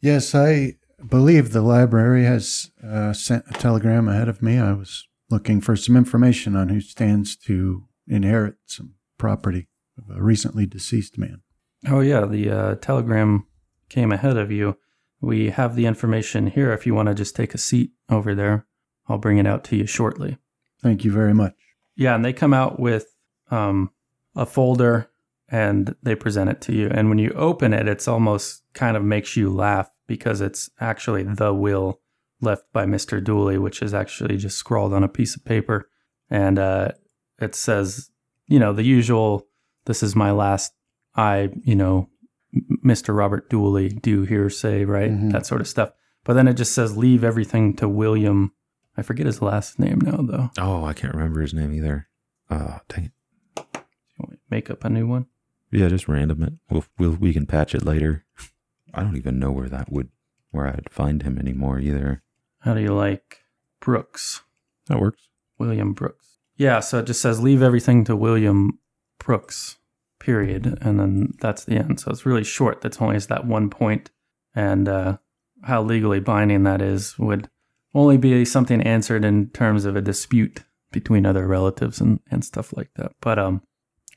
Yes, I believe the library has uh, sent a telegram ahead of me. I was looking for some information on who stands to inherit some property of a recently deceased man. oh yeah the uh, telegram came ahead of you we have the information here if you want to just take a seat over there i'll bring it out to you shortly Thank you very much. yeah and they come out with um, a folder and they present it to you and when you open it it's almost kind of makes you laugh because it's actually the will left by mr dooley which is actually just scrawled on a piece of paper and uh, it says you know the usual this is my last i you know mr robert dooley do hearsay right Mhm. that sort of stuff but then it just says leave everything to william i forget his last name now though Oh, I can't remember his name either. Uh, dang it. You want me to make up a new one Yeah, just random it. We'll, we'll we can patch it later. I don't even know where that would where I'd find him anymore either. How do you like Brooks? That works. William Brooks. Yeah, so it just says leave everything to William Brooks, period. And then that's the end. So it's really short. That's only is that one point. And uh, how legally binding that is would only be something answered in terms of a dispute between other relatives and, and stuff like that. But um,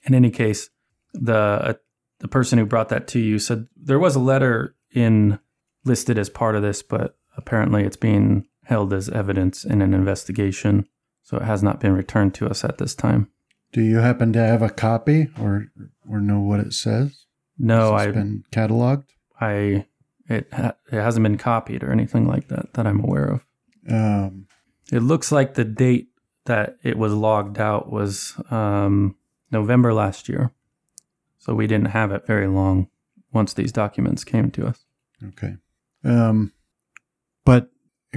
in any case, the uh, the person who brought that to you said there was a letter in listed as part of this, but apparently it's being held as evidence in an investigation, so it has not been returned to us at this time. Do you happen to have a copy or or know what it says? No, I've been cataloged. I, it, ha- it hasn't been copied or anything like that that I'm aware of. Um, It looks like the date that it was logged out was um, November last year, so we didn't have it very long once these documents came to us. okay. Um, but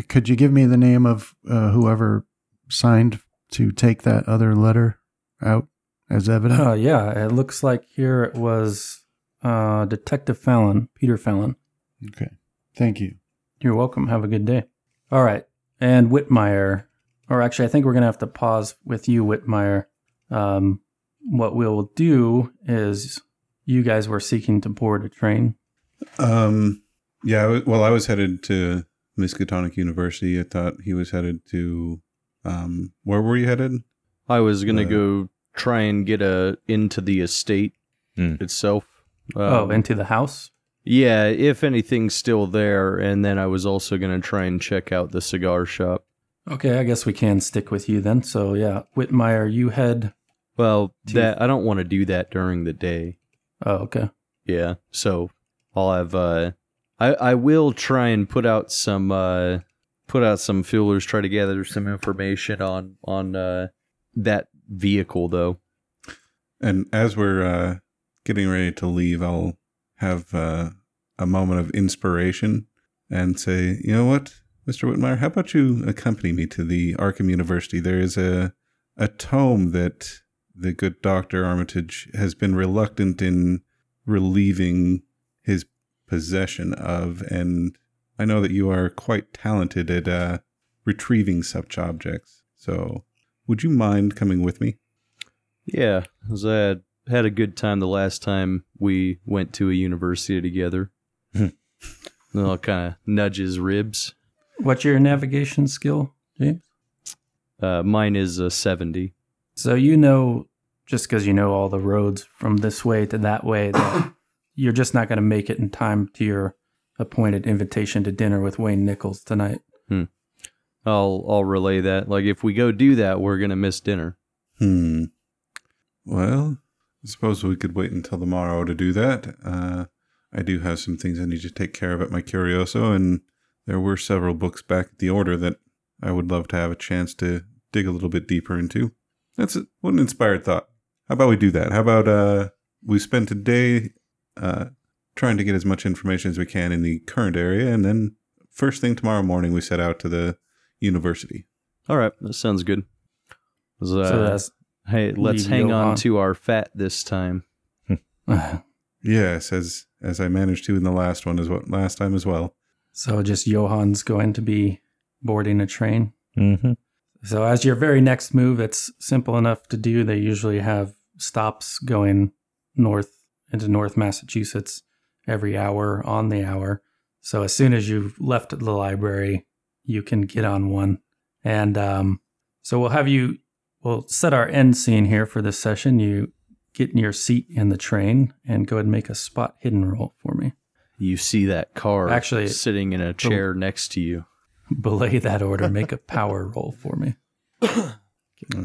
could you give me the name of uh, whoever signed to take that other letter out as evidence? Uh, yeah, it looks like here it was uh, Detective Fallon, Peter Fallon. okay. Thank you. You're welcome. Have a good day. All right. And Whitmire, or actually, I think we're going to have to pause with you, Whitmire. Um, what we'll do is you guys were seeking to board a train. Um, yeah. Well, I was headed to Miskatonic University. I thought he was headed to. Um, where were you headed? I was gonna Uh, go try and get a into the estate Hmm. itself. oh, Um, into the house? yeah, if anything's still there, and then I was also gonna try and check out the cigar shop. Okay, I guess we can stick with you then. So, yeah, Whitmire, you head. Well, To- that I don't want to do that during the day. Oh, okay. Yeah, so I'll have. Uh, I I will try and put out some uh, put out some feelers, try to gather some information on on uh, that vehicle though. And as we're uh, getting ready to leave, I'll have uh, a moment of inspiration and say, you know what, Mr. Whitmire, how about you accompany me to the Arkham University? There is a a tome that the good Doctor Armitage has been reluctant in relieving his possession of, and I know that you are quite talented at uh, retrieving such objects. So, would you mind coming with me? Yeah, 'cause I had had a good time the last time we went to a university together. Hmm. then I'll kind of nudge his ribs. What's your navigation skill, James? Uh, mine is a seventy. So, you know, just because you know all the roads from this way to that way, that you're just not going to make it in time to your appointed invitation to dinner with Wayne Nichols tonight. I'll I'll relay that. Like if we go do that, we're gonna miss dinner. Hmm. Well, I suppose we could wait until tomorrow to do that. Uh, I do have some things I need to take care of at my Curioso, and there were several books back at the order that I would love to have a chance to dig a little bit deeper into. That's a, what an inspired thought. How about we do that? How about uh, we spend today uh, trying to get as much information as we can in the current area, and then first thing tomorrow morning we set out to the university. All right, that sounds good. uh, so that's hey, let's hang Johan. on to our fat this time. Yes, as as I managed to in the last one as well last time as well. so just Johan's going to be boarding a train. Mm-hmm. So as your very next move, it's simple enough to do. They usually have stops going north into North Massachusetts every hour on the hour. So as soon as you've left the library, you can get on one. And um, so we'll have you. We'll set our end scene here for this session. You get in your seat in the train and go ahead and make a spot hidden roll for me. You see that car Actually, sitting in a chair next to you. Belay that order. Make a power roll for me.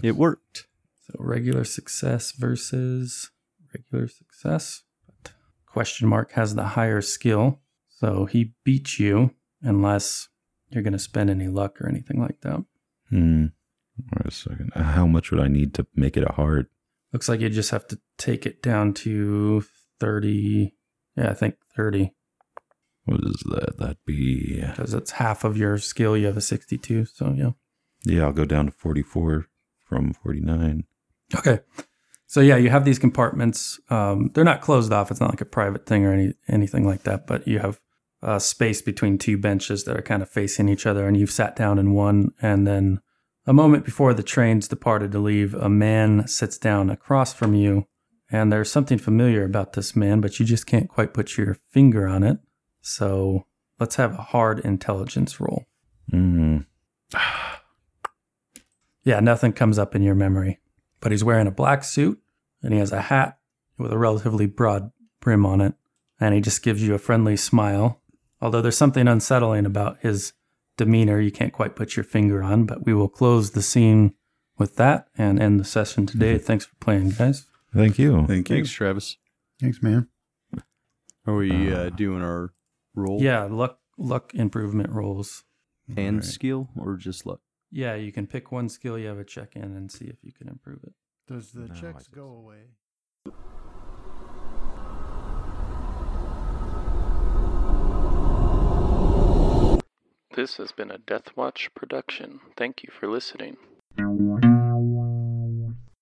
It worked. So regular success versus regular success. But question mark has the higher skill. So he beats you unless you're going to spend any luck or anything like that. Hmm. Wait a second. How much would I need to make it a hard? Looks like you just have to take it down to 30. Yeah, I think 30 What is that? That'd be. because it's half of your skill. You have a 62. So, yeah. Yeah, I'll go down to 44 from 49. Okay. So yeah, you have these compartments. Um, they're not closed off. It's not like a private thing or any anything like that. But you have uh, space between two benches that are kind of facing each other, and you've sat down in one. And then a moment before the train's departed to leave, a man sits down across from you, and there's something familiar about this man, but you just can't quite put your finger on it. So let's have a hard intelligence roll. Hmm. Yeah, nothing comes up in your memory. But he's wearing a black suit and he has a hat with a relatively broad brim on it. And he just gives you a friendly smile. Although there's something unsettling about his demeanor you can't quite put your finger on. But we will close the scene with that and end the session today. Thanks for playing, guys. Thank you. Thank you. Thanks, Travis. Thanks, man. Are we uh, doing our roll Yeah, luck luck improvement rolls. and Alright. skill or just luck? Yeah, you can pick one skill you have a check in and see if you can improve it. Does the No, checks go away? This has been a Death Watch production. Thank you for listening.